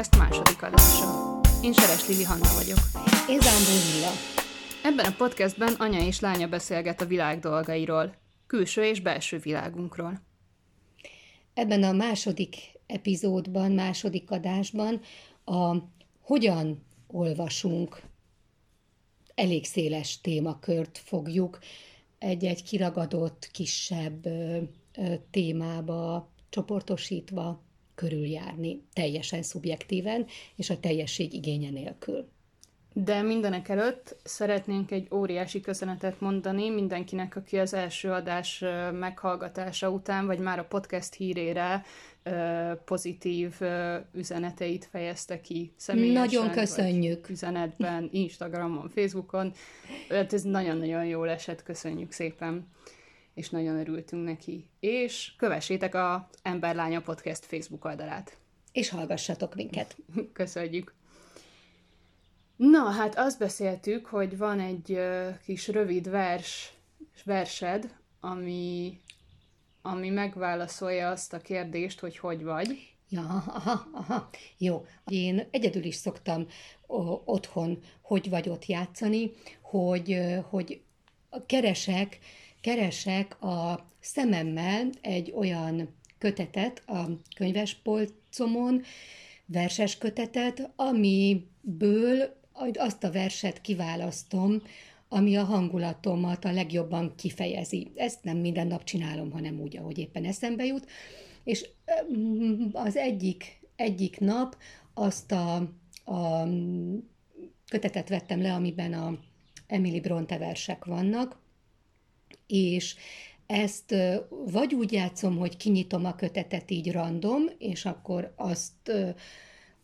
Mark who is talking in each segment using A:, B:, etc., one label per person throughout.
A: Podcast második adása. Én Seres Lili Hanna vagyok.
B: Én Zámbó Lilla.
A: Ebben a podcastben anya és lánya beszélget a világ dolgairól, külső és belső világunkról.
B: Ebben a második epizódban, második adásban a hogyan olvasunk elég széles témakört fogjuk egy-egy kiragadott, kisebb ö, ö, témába csoportosítva körüljárni, teljesen szubjektíven és a teljesség igénye nélkül.
A: De mindenek előtt szeretnénk egy óriási köszönetet mondani mindenkinek, aki az első adás meghallgatása után, vagy már a podcast hírére pozitív üzeneteit fejezte ki személyesen.
B: Nagyon köszönjük.
A: Üzenetben, Instagramon, Facebookon. Hát ez nagyon-nagyon jól esett, köszönjük szépen és nagyon örültünk neki. És kövessétek a Emberlánya Podcast Facebook oldalát.
B: És hallgassatok minket.
A: Köszönjük. Na, hát azt beszéltük, hogy van egy uh, kis rövid vers, versed, ami, ami megválaszolja azt a kérdést, hogy hogy vagy.
B: Ja, aha, aha, jó. Én egyedül is szoktam o, otthon hogy vagy ott játszani, hogy, hogy keresek, keresek a szememmel egy olyan kötetet a könyvespolcomon, verses kötetet, amiből azt a verset kiválasztom, ami a hangulatomat a legjobban kifejezi. Ezt nem minden nap csinálom, hanem úgy, ahogy éppen eszembe jut. És az egyik, egyik nap azt a, a kötetet vettem le, amiben a Emily Bronte versek vannak, és ezt vagy úgy játszom, hogy kinyitom a kötetet így random, és akkor azt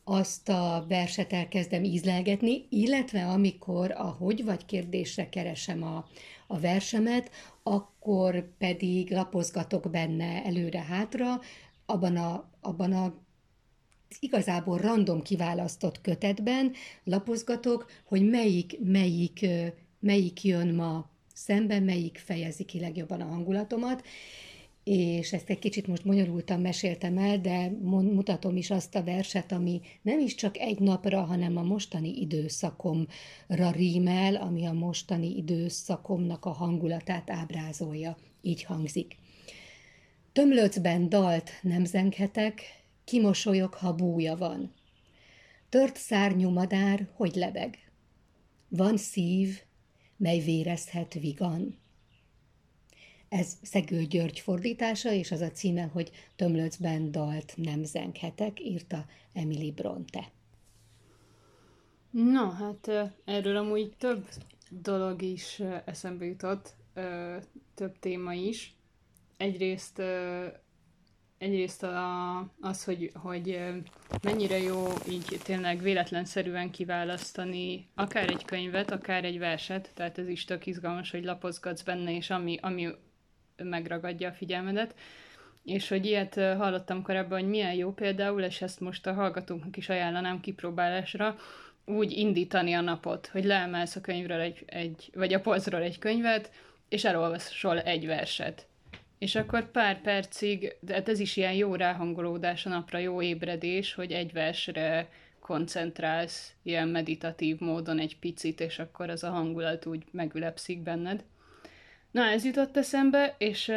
B: azt a verset elkezdem ízlelgetni, illetve amikor a hogy vagy kérdésre keresem a, a versemet, akkor pedig lapozgatok benne előre-hátra, abban a, abban a igazából random kiválasztott kötetben lapozgatok, hogy melyik, melyik, melyik jön ma szemben, melyik fejezi ki legjobban a hangulatomat, és ezt egy kicsit most bonyolultan meséltem el, de mutatom is azt a verset, ami nem is csak egy napra, hanem a mostani időszakomra rímel, ami a mostani időszakomnak a hangulatát ábrázolja. Így hangzik. Tömlöcben dalt nem zenghetek, kimosolyok, ha búja van. Tört szárnyú madár, hogy lebeg. Van szív, mely vérezhet vigan. Ez Szegő György fordítása, és az a címe, hogy Tömlöcben dalt nem zenghetek, írta Emily Bronte.
A: Na, hát erről amúgy több dolog is eszembe jutott, több téma is. Egyrészt egyrészt a, az, hogy, hogy mennyire jó így tényleg véletlenszerűen kiválasztani akár egy könyvet, akár egy verset, tehát ez is tök izgalmas, hogy lapozgatsz benne, és ami, ami megragadja a figyelmedet. És hogy ilyet hallottam korábban, hogy milyen jó például, és ezt most a hallgatóknak is ajánlanám kipróbálásra, úgy indítani a napot, hogy leemelsz a könyvről egy, egy vagy a polcról egy könyvet, és elolvasol egy verset és akkor pár percig, de hát ez is ilyen jó ráhangolódás a napra, jó ébredés, hogy egy versre koncentrálsz ilyen meditatív módon egy picit, és akkor az a hangulat úgy megülepszik benned. Na, ez jutott eszembe, és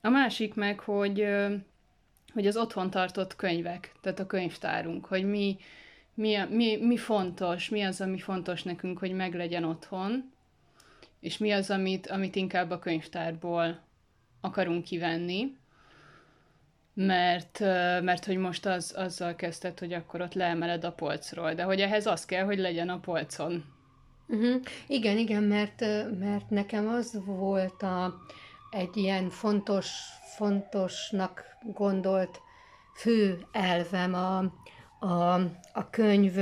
A: a másik meg, hogy, hogy az otthon tartott könyvek, tehát a könyvtárunk, hogy mi, mi, mi, mi fontos, mi az, ami fontos nekünk, hogy meglegyen otthon, és mi az, amit, amit inkább a könyvtárból akarunk kivenni, mert, mert hogy most az, azzal kezdted, hogy akkor ott leemeled a polcról, de hogy ehhez az kell, hogy legyen a polcon.
B: Uh-huh. Igen, igen, mert, mert nekem az volt a, egy ilyen fontos, fontosnak gondolt fő elvem a, a, a könyv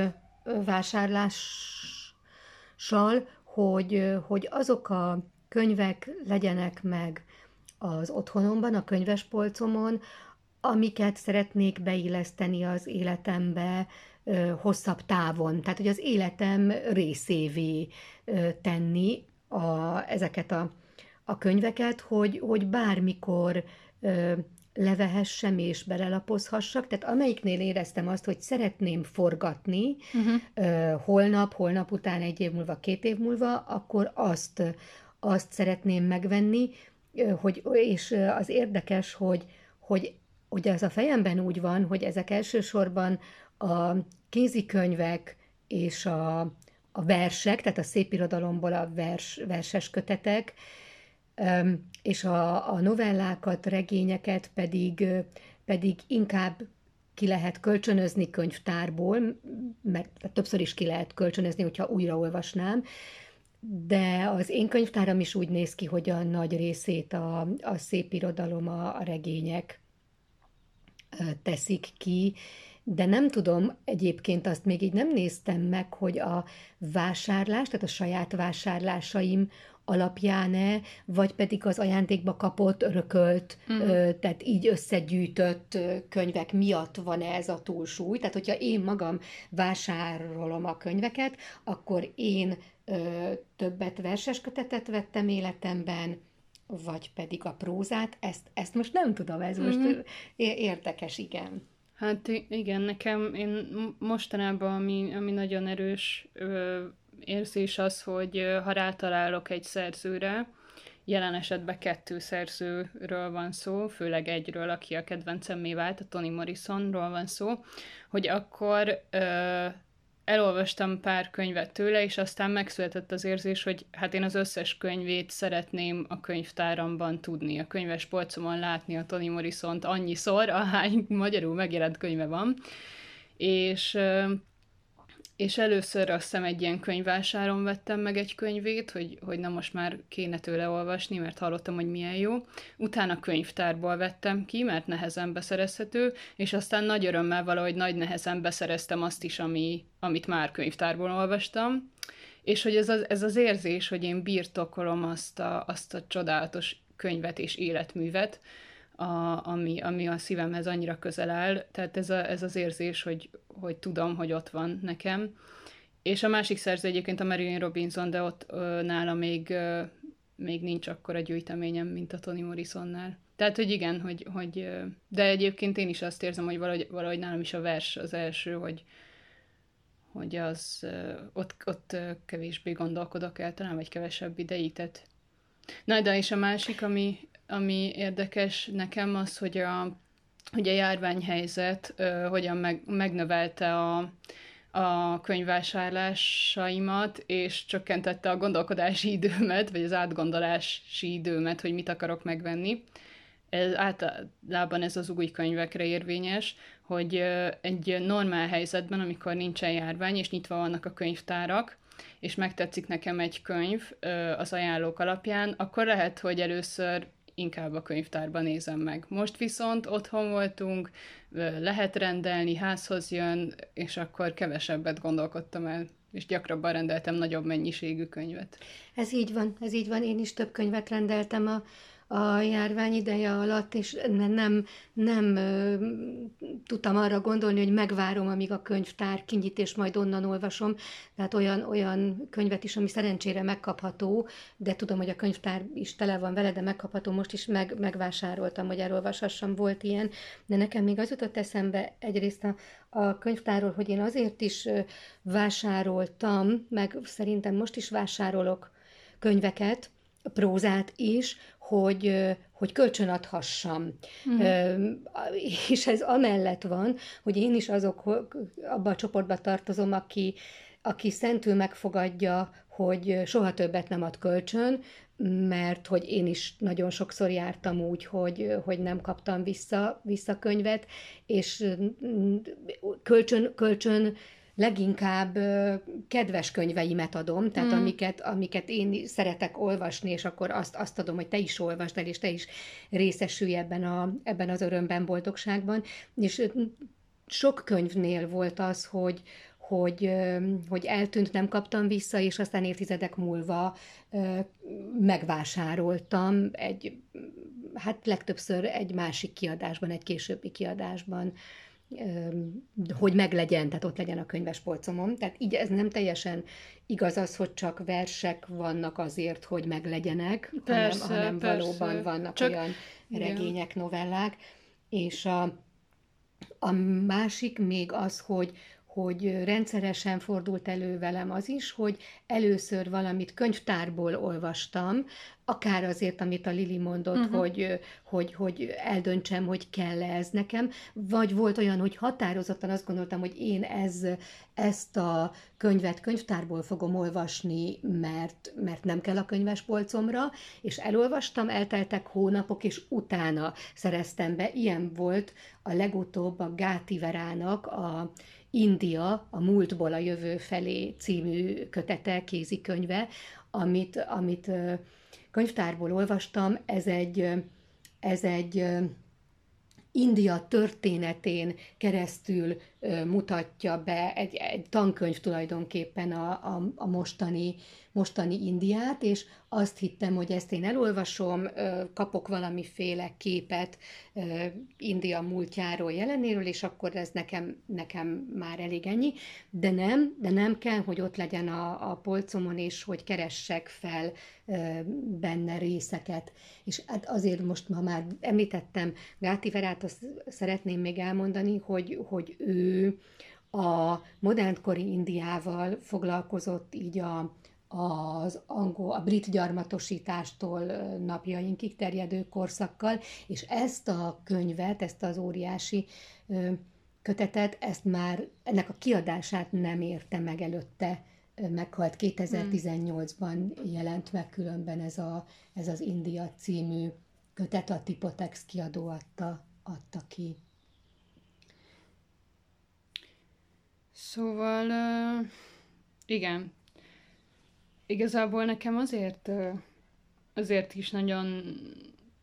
B: vásárlással, hogy, hogy azok a könyvek legyenek meg, az otthonomban, a könyvespolcomon, amiket szeretnék beilleszteni az életembe ö, hosszabb távon. Tehát, hogy az életem részévé ö, tenni a, ezeket a, a könyveket, hogy, hogy bármikor ö, levehessem és belelapozhassak, tehát amelyiknél éreztem azt, hogy szeretném forgatni uh-huh. holnap, holnap után, egy év múlva, két év múlva, akkor azt, azt szeretném megvenni, hogy, és az érdekes, hogy, hogy, hogy ez a fejemben úgy van, hogy ezek elsősorban a kézikönyvek és a, a versek, tehát a szépirodalomból a vers, verses kötetek, és a, a novellákat, regényeket pedig, pedig inkább ki lehet kölcsönözni könyvtárból, mert többször is ki lehet kölcsönözni, hogyha újraolvasnám, de az én könyvtáram is úgy néz ki, hogy a nagy részét a, a szép irodalom, a, a regények teszik ki, de nem tudom, egyébként azt még így nem néztem meg, hogy a vásárlás, tehát a saját vásárlásaim alapján-e, vagy pedig az ajándékba kapott, örökölt, uh-huh. tehát így összegyűjtött könyvek miatt van-e ez a túlsúly. Tehát, hogyha én magam vásárolom a könyveket, akkor én ö, többet verses kötetet vettem életemben, vagy pedig a prózát, ezt, ezt most nem tudom, ez most mhm. érdekes, igen.
A: Hát igen, nekem én mostanában, ami, ami nagyon erős ö, érzés az, hogy ha rátalálok egy szerzőre, jelen esetben kettő szerzőről van szó, főleg egyről, aki a kedvencemmé vált, a Toni Morrisonról van szó, hogy akkor ö, elolvastam pár könyvet tőle, és aztán megszületett az érzés, hogy hát én az összes könyvét szeretném a könyvtáramban tudni, a könyves polcomon látni a Toni Morrison-t annyiszor, ahány magyarul megjelent könyve van. És és először azt hiszem egy ilyen könyvásáron vettem meg egy könyvét, hogy, hogy na most már kéne tőle olvasni, mert hallottam, hogy milyen jó. Utána könyvtárból vettem ki, mert nehezen beszerezhető, és aztán nagy örömmel valahogy nagy nehezen beszereztem azt is, ami, amit már könyvtárból olvastam. És hogy ez az, ez az érzés, hogy én birtokolom azt a, azt a csodálatos könyvet és életművet, a, ami, ami a szívemhez annyira közel áll. Tehát ez, a, ez az érzés, hogy, hogy tudom, hogy ott van nekem. És a másik szerző egyébként a Marilyn Robinson, de ott ö, nála még, ö, még nincs akkor a gyűjteményem, mint a Toni Morrisonnál. Tehát, hogy igen, hogy, hogy, de egyébként én is azt érzem, hogy valahogy, valahogy nálam is a vers az első, hogy, hogy az ott, ott kevésbé gondolkodok el, talán vagy kevesebb ideig, tehát Na, de és a másik, ami, ami érdekes nekem az, hogy a, hogy a járványhelyzet uh, hogyan meg, megnövelte a, a könyvvásárlásaimat, és csökkentette a gondolkodási időmet, vagy az átgondolási időmet, hogy mit akarok megvenni. Ez általában ez az új könyvekre érvényes, hogy egy normál helyzetben, amikor nincsen járvány, és nyitva vannak a könyvtárak, és megtetszik nekem egy könyv az ajánlók alapján, akkor lehet, hogy először inkább a könyvtárban nézem meg. Most viszont otthon voltunk, lehet rendelni, házhoz jön, és akkor kevesebbet gondolkodtam el, és gyakrabban rendeltem nagyobb mennyiségű könyvet.
B: Ez így van, ez így van. Én is több könyvet rendeltem a a járvány ideje alatt, és nem, nem tudtam arra gondolni, hogy megvárom, amíg a könyvtár kinyit, és majd onnan olvasom. Tehát olyan, olyan könyvet is, ami szerencsére megkapható, de tudom, hogy a könyvtár is tele van vele, de megkapható, most is meg, megvásároltam, hogy elolvashassam, volt ilyen. De nekem még az jutott eszembe egyrészt a, a könyvtárról, hogy én azért is vásároltam, meg szerintem most is vásárolok könyveket, prózát is, hogy, hogy kölcsönadhassam. Mm. És ez amellett van, hogy én is azok, abba a csoportba tartozom, aki, aki szentül megfogadja, hogy soha többet nem ad kölcsön, mert hogy én is nagyon sokszor jártam úgy, hogy, hogy nem kaptam vissza, vissza könyvet, és kölcsön, kölcsön leginkább kedves könyveimet adom, tehát mm. amiket, amiket én szeretek olvasni, és akkor azt, azt adom, hogy te is olvasd el, és te is részesülj ebben, a, ebben az örömben, boldogságban. És sok könyvnél volt az, hogy, hogy, hogy eltűnt, nem kaptam vissza, és aztán évtizedek múlva megvásároltam egy, hát legtöbbször egy másik kiadásban, egy későbbi kiadásban hogy meglegyen, tehát ott legyen a könyves polcomon. Tehát így ez nem teljesen igaz az, hogy csak versek vannak azért, hogy meglegyenek, persze, hanem, hanem persze. valóban vannak csak, olyan regények, novellák. És a, a másik még az, hogy, hogy rendszeresen fordult elő velem az is, hogy először valamit könyvtárból olvastam, akár azért, amit a Lili mondott, uh-huh. hogy, hogy, hogy eldöntsem, hogy kell ez nekem, vagy volt olyan, hogy határozottan azt gondoltam, hogy én ez, ezt a könyvet könyvtárból fogom olvasni, mert, mert nem kell a könyvespolcomra, és elolvastam, elteltek hónapok, és utána szereztem be. Ilyen volt a legutóbb a Gáti Verának a India, a múltból a jövő felé című kötete, kézikönyve, amit, amit könyvtárból olvastam, ez egy, ez egy India történetén keresztül mutatja be egy, egy tankönyv tulajdonképpen a, a, a mostani, mostani Indiát, és azt hittem, hogy ezt én elolvasom, kapok valamiféle képet India múltjáról, jelenéről, és akkor ez nekem, nekem már elég ennyi, de nem, de nem kell, hogy ott legyen a, a polcomon, és hogy keressek fel benne részeket. És hát azért most, ma már említettem Gáti Verát, azt szeretném még elmondani, hogy, hogy ő a modernkori Indiával foglalkozott így a, az angol, a brit gyarmatosítástól napjainkig terjedő korszakkal, és ezt a könyvet, ezt az óriási kötetet, ezt már, ennek a kiadását nem érte meg előtte, meghalt 2018-ban jelent meg különben ez, a, ez az India című kötet, a Tipotex kiadó adta, adta ki.
A: Szóval, igen, Igazából nekem azért, azért is nagyon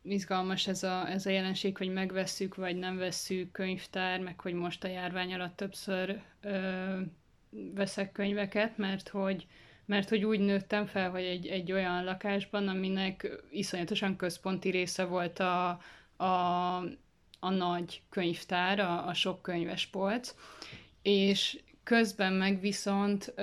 A: izgalmas ez a, ez a jelenség, hogy megvesszük, vagy nem vesszük könyvtár, meg hogy most a járvány alatt többször ö, veszek könyveket, mert hogy, mert hogy úgy nőttem fel, hogy egy, egy olyan lakásban, aminek iszonyatosan központi része volt a, a, a nagy könyvtár, a, a sok könyves polc, és közben meg viszont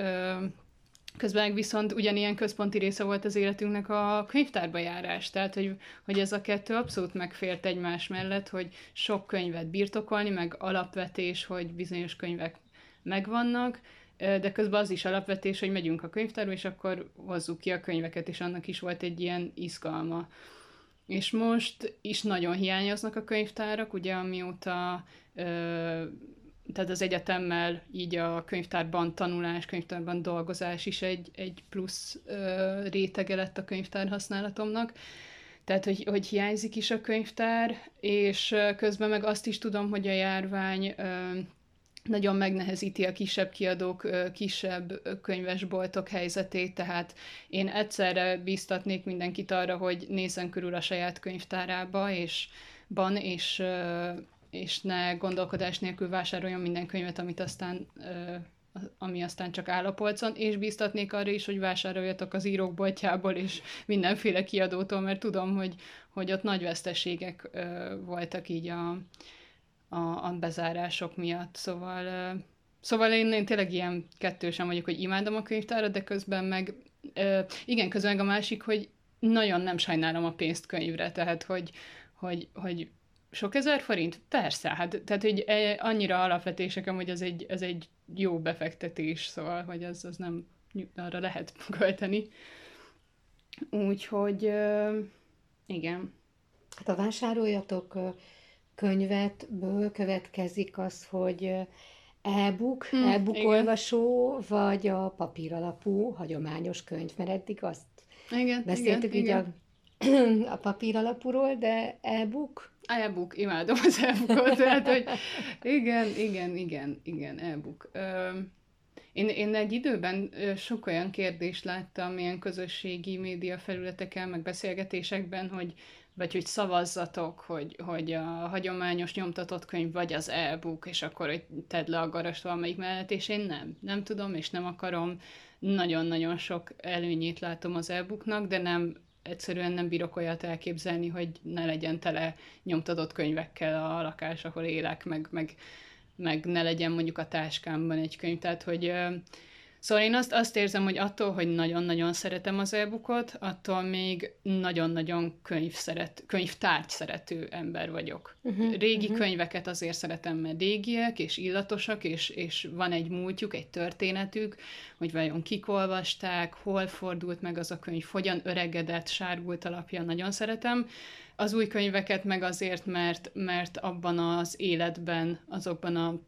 A: Közben viszont ugyanilyen központi része volt az életünknek a könyvtárba járás, tehát hogy, hogy ez a kettő abszolút megfért egymás mellett, hogy sok könyvet birtokolni, meg alapvetés, hogy bizonyos könyvek megvannak, de közben az is alapvetés, hogy megyünk a könyvtárba, és akkor hozzuk ki a könyveket, és annak is volt egy ilyen izgalma. És most is nagyon hiányoznak a könyvtárak, ugye amióta ö, tehát az egyetemmel így a könyvtárban tanulás, könyvtárban dolgozás is egy, egy plusz ö, rétege lett a könyvtár használatomnak. Tehát, hogy, hogy hiányzik is a könyvtár, és közben meg azt is tudom, hogy a járvány ö, nagyon megnehezíti a kisebb kiadók, kisebb könyvesboltok helyzetét, tehát én egyszerre bíztatnék mindenkit arra, hogy nézzen körül a saját könyvtárába, és ban, és és ne gondolkodás nélkül vásároljon minden könyvet, amit aztán ami aztán csak áll a polcon, és bíztatnék arra is, hogy vásároljatok az írók boltjából, és mindenféle kiadótól, mert tudom, hogy, hogy ott nagy veszteségek voltak így a, a, a bezárások miatt, szóval Szóval én, én tényleg ilyen kettősen vagyok, hogy imádom a könyvtárat, de közben meg, igen, közben meg a másik, hogy nagyon nem sajnálom a pénzt könyvre, tehát hogy, hogy, hogy sok ezer forint? Persze, hát tehát hogy e, annyira alapvetések, hogy ez egy, ez egy jó befektetés, szóval, hogy az, az nem arra lehet költeni. Úgyhogy igen.
B: Hát a vásároljatok könyvetből következik az, hogy e-book, hm, e-book igen. olvasó, vagy a papíralapú hagyományos könyv, mert eddig azt igen, beszéltük igen, így igen. A, a papíralapúról, de e-book
A: e-book, imádom az e-bookot, tehát, hogy igen, igen, igen, igen, e-book. Én, én egy időben sok olyan kérdést láttam ilyen közösségi média felületeken, meg beszélgetésekben, hogy vagy hogy szavazzatok, hogy, hogy a hagyományos nyomtatott könyv vagy az e-book, és akkor hogy tedd le a garast valamelyik mellett, és én nem. Nem tudom, és nem akarom. Nagyon-nagyon sok előnyét látom az e-booknak, de nem egyszerűen nem bírok olyat elképzelni, hogy ne legyen tele nyomtatott könyvekkel a lakás, ahol élek, meg, meg, meg ne legyen mondjuk a táskámban egy könyv. Tehát, hogy Szóval én azt, azt érzem, hogy attól, hogy nagyon-nagyon szeretem az e-bookot, attól még nagyon-nagyon könyv szeret, könyvtárgy szerető ember vagyok. Uh-huh, Régi uh-huh. könyveket azért szeretem, mert régiek, és illatosak, és, és van egy múltjuk, egy történetük, hogy vajon kik olvasták, hol fordult meg az a könyv, hogyan öregedett, sárgult alapja, nagyon szeretem. Az új könyveket meg azért, mert, mert abban az életben, azokban a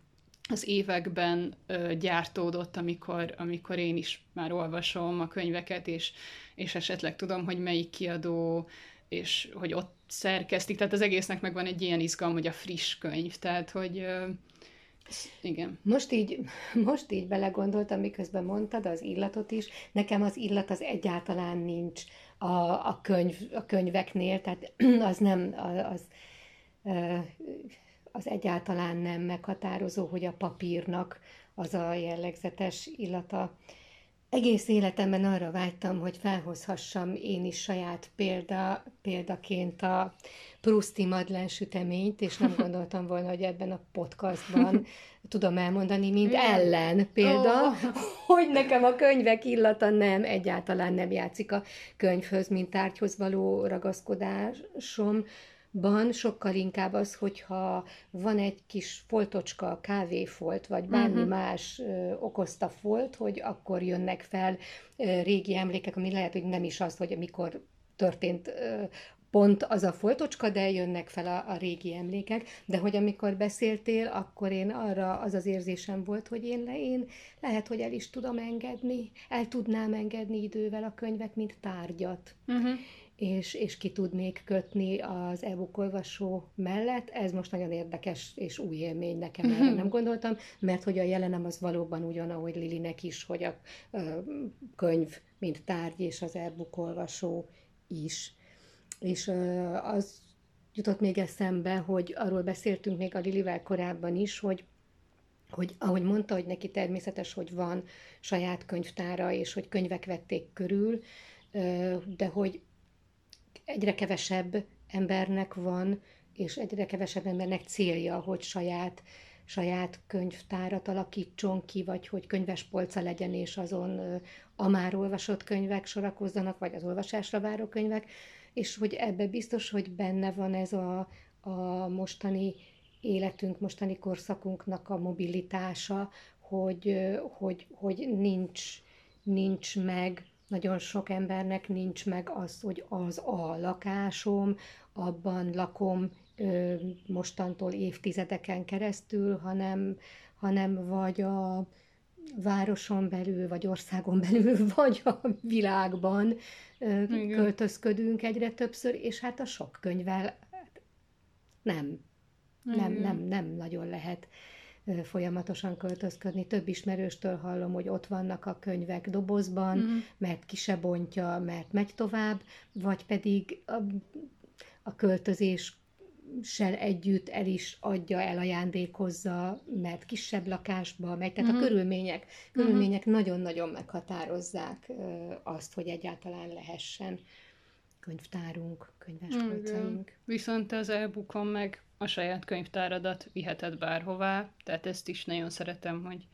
A: az években gyártódott, amikor, amikor én is már olvasom a könyveket, és, és esetleg tudom, hogy melyik kiadó, és hogy ott szerkesztik. Tehát az egésznek megvan egy ilyen izgalom, hogy a friss könyv. Tehát, hogy igen.
B: Most így, most így belegondoltam, miközben mondtad az illatot is. Nekem az illat az egyáltalán nincs a, a, könyv, a könyveknél, tehát az nem, az, az az egyáltalán nem meghatározó, hogy a papírnak az a jellegzetes illata. Egész életemben arra vágytam, hogy felhozhassam én is saját példa, példaként a Pruszti Madlen süteményt, és nem gondoltam volna, hogy ebben a podcastban tudom elmondani, mint ellen példa, oh. hogy nekem a könyvek illata nem, egyáltalán nem játszik a könyvhöz, mint tárgyhoz való ragaszkodásom, ban sokkal inkább az, hogyha van egy kis foltocska, kávéfolt, vagy bármi uh-huh. más ö, okozta folt, hogy akkor jönnek fel ö, régi emlékek, ami lehet, hogy nem is az, hogy amikor történt ö, pont az a foltocska, de jönnek fel a, a régi emlékek, de hogy amikor beszéltél, akkor én arra az az érzésem volt, hogy én, le, én lehet, hogy el is tudom engedni, el tudnám engedni idővel a könyvet, mint tárgyat. Uh-huh és, és ki tudnék kötni az e-book olvasó mellett. Ez most nagyon érdekes és új élmény nekem, erre nem gondoltam, mert hogy a jelenem az valóban ugyan, ahogy Lilinek is, hogy a, a könyv, mint tárgy, és az e-book olvasó is. És az jutott még eszembe, hogy arról beszéltünk még a Lilivel korábban is, hogy hogy ahogy mondta, hogy neki természetes, hogy van saját könyvtára, és hogy könyvek vették körül, de hogy egyre kevesebb embernek van, és egyre kevesebb embernek célja, hogy saját, saját könyvtárat alakítson ki, vagy hogy könyvespolca legyen, és azon a már olvasott könyvek sorakozzanak, vagy az olvasásra váró könyvek, és hogy ebbe biztos, hogy benne van ez a, a mostani életünk, mostani korszakunknak a mobilitása, hogy, hogy, hogy nincs, nincs meg nagyon sok embernek nincs meg az, hogy az a lakásom, abban lakom ö, mostantól évtizedeken keresztül, hanem, hanem vagy a városon belül, vagy országon belül, vagy a világban ö, költözködünk egyre többször, és hát a sok könyvvel nem, nem, nem, nem nagyon lehet folyamatosan költözködni. Több ismerőstől hallom, hogy ott vannak a könyvek dobozban, mm. mert ki se bontja, mert megy tovább, vagy pedig a, a költözés sel együtt el is adja, elajándékozza, mert kisebb lakásba megy. Tehát uh-huh. a mhm. körülmények, mhm. körülmények uh-huh. nagyon-nagyon meghatározzák azt, hogy egyáltalán lehessen könyvtárunk, könyvespolcaink.
A: Viszont az e meg a saját könyvtáradat viheted bárhová, tehát ezt is nagyon szeretem, hogy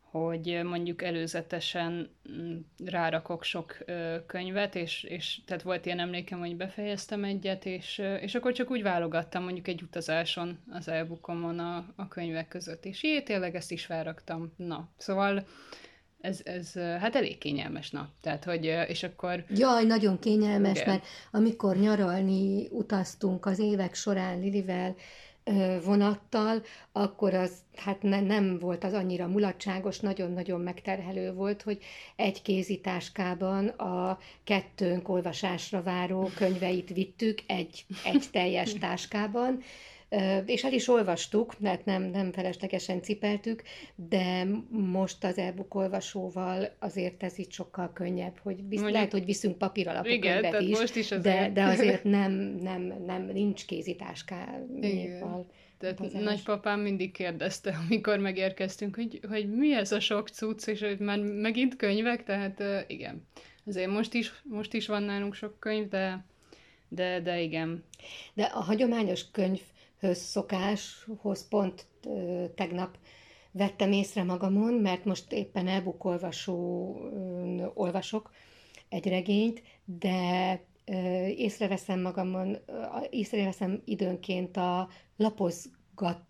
A: hogy mondjuk előzetesen mm, rárakok sok könyvet, és, és tehát volt ilyen emlékem, hogy befejeztem egyet, és, és akkor csak úgy válogattam mondjuk egy utazáson az elbukomon a, a könyvek között, és így tényleg ezt is felraktam. Na, szóval ez, ez hát elég kényelmes nap. Tehát, hogy, és akkor...
B: Jaj, nagyon kényelmes, igen. mert amikor nyaralni utaztunk az évek során Lilivel, vonattal, akkor az hát ne, nem volt az annyira mulatságos, nagyon-nagyon megterhelő volt, hogy egy kézitáskában a kettőnk olvasásra váró könyveit vittük, egy, egy teljes táskában, és el is olvastuk, mert nem, nem feleslegesen cipeltük, de most az e-book olvasóval azért ez itt sokkal könnyebb, hogy visz, Mondjuk, lehet, hogy viszünk papíralapú igen, könyvet is, most is azért. De, de azért nem, nem, nem nincs kézitáskával.
A: Tehát utazás. nagypapám mindig kérdezte, amikor megérkeztünk, hogy, hogy mi ez a sok cucc, és hogy már megint könyvek, tehát uh, igen. Azért most is, most is van nálunk sok könyv, de, de, de igen.
B: De a hagyományos könyv szokáshoz pont tegnap vettem észre magamon, mert most éppen e-book olvasó, olvasok egy regényt, de észreveszem magamon, észreveszem időnként a lapoz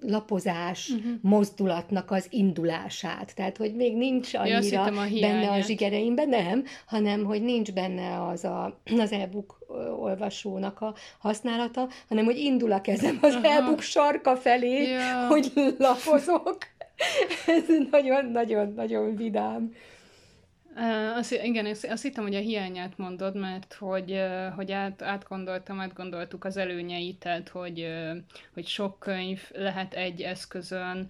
B: lapozás uh-huh. mozdulatnak az indulását. Tehát, hogy még nincs annyira ja, a benne a zsigereimben, nem, hanem, hogy nincs benne az a, az e-book olvasónak a használata, hanem, hogy indul a kezem az uh-huh. e-book sarka felé, ja. hogy lapozok. Ez nagyon-nagyon-nagyon vidám.
A: Azt, igen, azt, hittem, hogy a hiányát mondod, mert hogy, hogy át, átgondoltam, átgondoltuk az előnyeit, tehát hogy, hogy sok könyv lehet egy eszközön,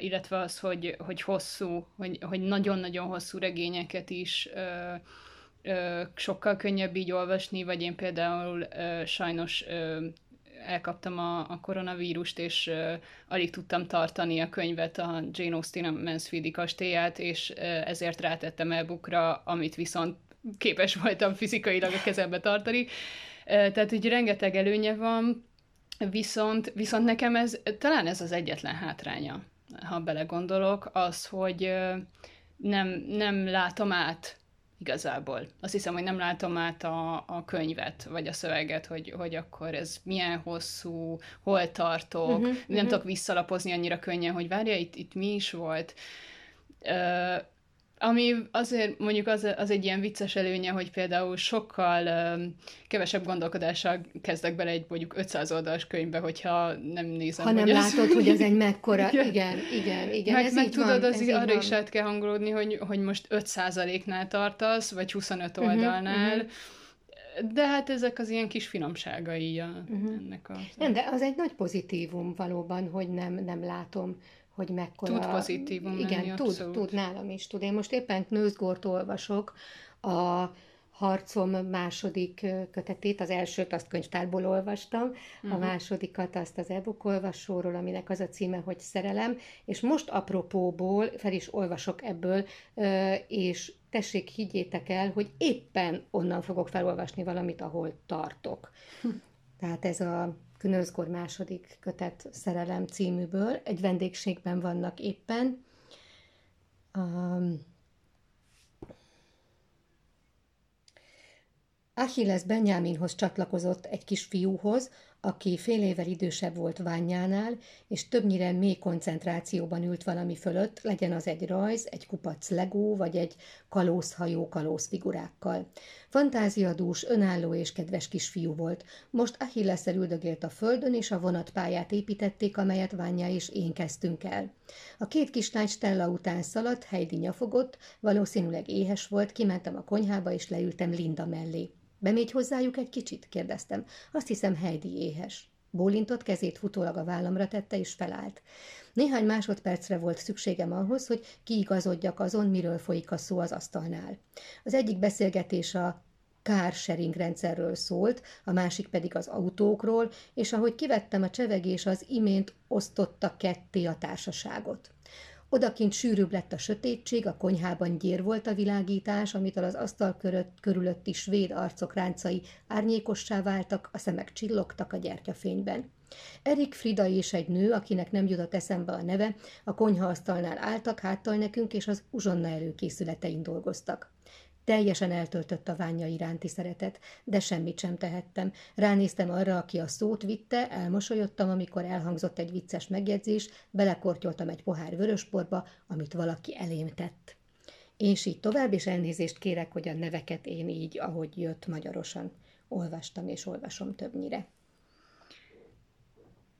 A: illetve az, hogy, hogy hosszú, hogy, hogy nagyon-nagyon hosszú regényeket is sokkal könnyebb így olvasni, vagy én például sajnos elkaptam a, a koronavírust, és uh, alig tudtam tartani a könyvet, a Jane Austen a Mansfieldi kastélyát, és uh, ezért rátettem e-bookra, amit viszont képes voltam fizikailag a kezembe tartani. Uh, tehát úgy rengeteg előnye van, viszont, viszont nekem ez, talán ez az egyetlen hátránya, ha belegondolok, az, hogy uh, nem, nem látom át igazából. Azt hiszem, hogy nem látom át a, a könyvet, vagy a szöveget, hogy, hogy akkor ez milyen hosszú, hol tartok, uh-huh, nem uh-huh. tudok visszalapozni annyira könnyen, hogy várja, itt, itt mi is volt. Uh, ami azért mondjuk az, az egy ilyen vicces előnye, hogy például sokkal um, kevesebb gondolkodással kezdek bele egy mondjuk 500 oldalas könyvbe, hogyha nem nézem.
B: Ha nem hogy látod, ez... hogy ez egy mekkora, igen, igen, igen. igen
A: meg, ez meg tudod, van, az ez arra is át kell hangolódni, hogy, hogy most 5%-nál tartasz, vagy 25 mhm, oldalnál, uh-huh, uh-huh. De hát ezek az ilyen kis finomságai a, uh-huh. ennek a...
B: Nem, de az egy nagy pozitívum valóban, hogy nem, nem látom hogy mekkora...
A: Tud pozitívum
B: Igen,
A: lenni,
B: tud, abszolút. tud, nálam is tud. Én most éppen Knőzgort olvasok, a harcom második kötetét, az elsőt azt könyvtárból olvastam, uh-huh. a mhm. másodikat azt az e-book olvasóról, aminek az a címe, hogy Szerelem, és most apropóból fel is olvasok ebből, és tessék, higgyétek el, hogy éppen onnan fogok felolvasni valamit, ahol tartok. Tehát ez a Knőzgor második kötet Szerelem címűből. Egy vendégségben vannak éppen. Um, Achilles Benyáminhoz csatlakozott egy kisfiúhoz, aki fél évvel idősebb volt Ványánál, és többnyire mély koncentrációban ült valami fölött, legyen az egy rajz, egy kupac legó, vagy egy kalózhajó kalózfigurákkal. Fantáziadús, önálló és kedves kisfiú volt. Most achilles üldögélt a földön, és a vonatpályát építették, amelyet Ványá és én kezdtünk el. A két kislány Stella után szaladt, Heidi nyafogott, valószínűleg éhes volt, kimentem a konyhába, és leültem Linda mellé. Bemégy hozzájuk egy kicsit? kérdeztem. Azt hiszem Heidi éhes. Bólintott, kezét futólag a vállamra tette, és felállt. Néhány másodpercre volt szükségem ahhoz, hogy kiigazodjak azon, miről folyik a szó az asztalnál. Az egyik beszélgetés a car sharing rendszerről szólt, a másik pedig az autókról, és ahogy kivettem a csevegés, az imént osztotta ketté a társaságot. Odakint sűrűbb lett a sötétség, a konyhában gyér volt a világítás, amitől az asztal körött, körülötti svéd arcok ráncai árnyékossá váltak, a szemek csillogtak a gyertyafényben. Erik, Frida és egy nő, akinek nem jutott eszembe a neve, a konyhaasztalnál álltak háttal nekünk, és az uzsonna előkészületein dolgoztak. Teljesen eltöltött a ványa iránti szeretet, de semmit sem tehettem. Ránéztem arra, aki a szót vitte, elmosolyodtam, amikor elhangzott egy vicces megjegyzés, belekortyoltam egy pohár vörösborba, amit valaki elém tett. És így tovább, és elnézést kérek, hogy a neveket én így, ahogy jött magyarosan, olvastam és olvasom többnyire.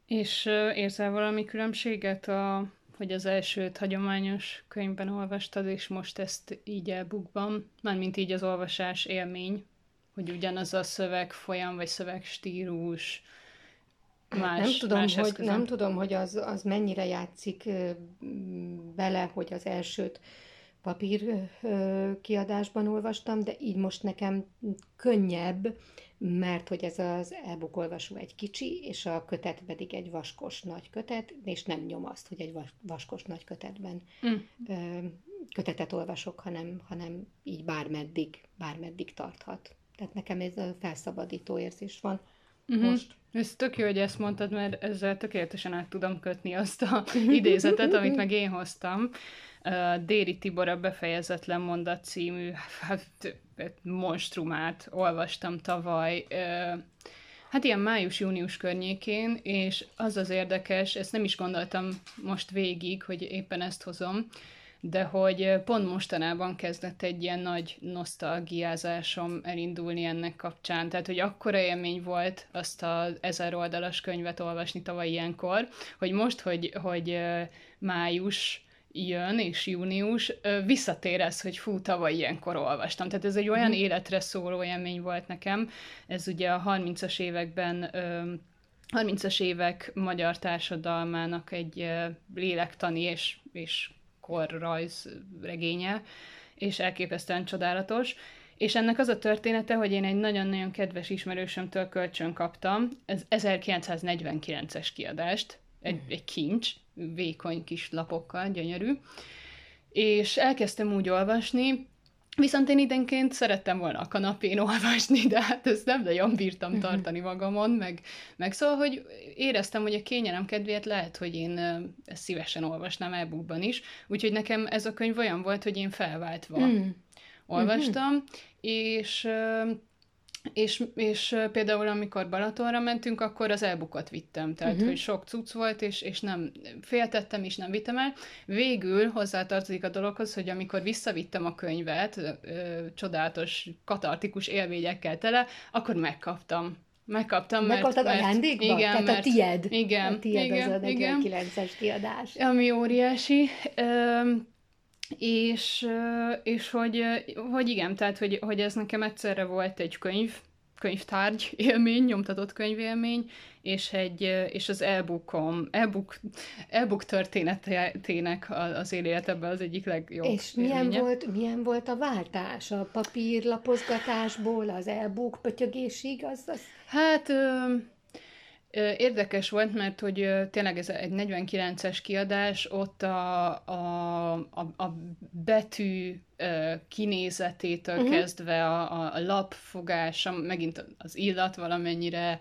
A: És érzel valami különbséget a hogy az elsőt hagyományos könyvben olvastad, és most ezt így elbukban, mármint így az olvasás élmény, hogy ugyanaz a szöveg folyam, vagy szövegstílus,
B: más, nem tudom, más hogy, Nem tudom, hogy az, az mennyire játszik bele, hogy az elsőt papír kiadásban olvastam, de így most nekem könnyebb, mert hogy ez az e-book olvasó egy kicsi, és a kötet pedig egy vaskos nagy kötet, és nem nyom azt, hogy egy vaskos nagy kötetben mm. kötetet olvasok, hanem, hanem így bármeddig, bármeddig tarthat. Tehát nekem ez a felszabadító érzés van.
A: Uh-huh. most. Ez tök jó, hogy ezt mondtad, mert ezzel tökéletesen át tudom kötni azt a idézetet, amit meg én hoztam. Uh, Déri Tibor a befejezetlen mondat című hát, monstrumát olvastam tavaly. Uh, Hát ilyen május-június környékén, és az az érdekes, ezt nem is gondoltam most végig, hogy éppen ezt hozom, de hogy pont mostanában kezdett egy ilyen nagy nosztalgiázásom elindulni ennek kapcsán. Tehát, hogy akkora élmény volt azt az ezer oldalas könyvet olvasni tavaly ilyenkor, hogy most, hogy, hogy május jön, és június, visszatér ez, hogy fú, tavaly ilyenkor olvastam. Tehát ez egy olyan mm. életre szóló élmény volt nekem. Ez ugye a 30-as években 30-as évek magyar társadalmának egy lélektani és, és korrajz regénye, és elképesztően csodálatos. És ennek az a története, hogy én egy nagyon-nagyon kedves ismerősömtől kölcsön kaptam, ez 1949-es kiadást, egy, mm. egy kincs, vékony kis lapokkal, gyönyörű, és elkezdtem úgy olvasni, Viszont én időnként szerettem volna a kanapén olvasni, de hát ezt nem nagyon bírtam mhm. tartani magamon, meg, meg szóval, hogy éreztem, hogy a kényelem kedvéért lehet, hogy én ezt szívesen olvasnám e is, úgyhogy nekem ez a könyv olyan volt, hogy én felváltva mm. olvastam, mm-hmm. és és, és például amikor Balatonra mentünk, akkor az elbukot vittem, tehát uh-huh. hogy sok cucc volt, és, és nem féltettem, és nem vittem el. Végül hozzátartozik a dologhoz, hogy amikor visszavittem a könyvet, ö, csodálatos, katartikus élményekkel tele, akkor megkaptam. Megkaptam,
B: mert... Megkaptad mert, ajándékba?
A: Igen,
B: Tehát
A: mert,
B: a tied.
A: Igen.
B: A tied
A: igen,
B: az a 49-es kiadás.
A: Ami óriási. Ö, és, és hogy, hogy igen, tehát hogy, hogy ez nekem egyszerre volt egy könyv, könyvtárgy élmény, nyomtatott könyvélmény, és, egy, és az e-bookom, e-book, e-book történetének az életebben az egyik legjobb
B: És milyen volt, milyen volt a váltás a papírlapozgatásból az e-book pötyögésig? Az, az...
A: Hát... Érdekes volt, mert hogy tényleg ez egy 49-es kiadás, ott a, a, a, a betű kinézetétől uh-huh. kezdve a, a lapfogása, megint az illat valamennyire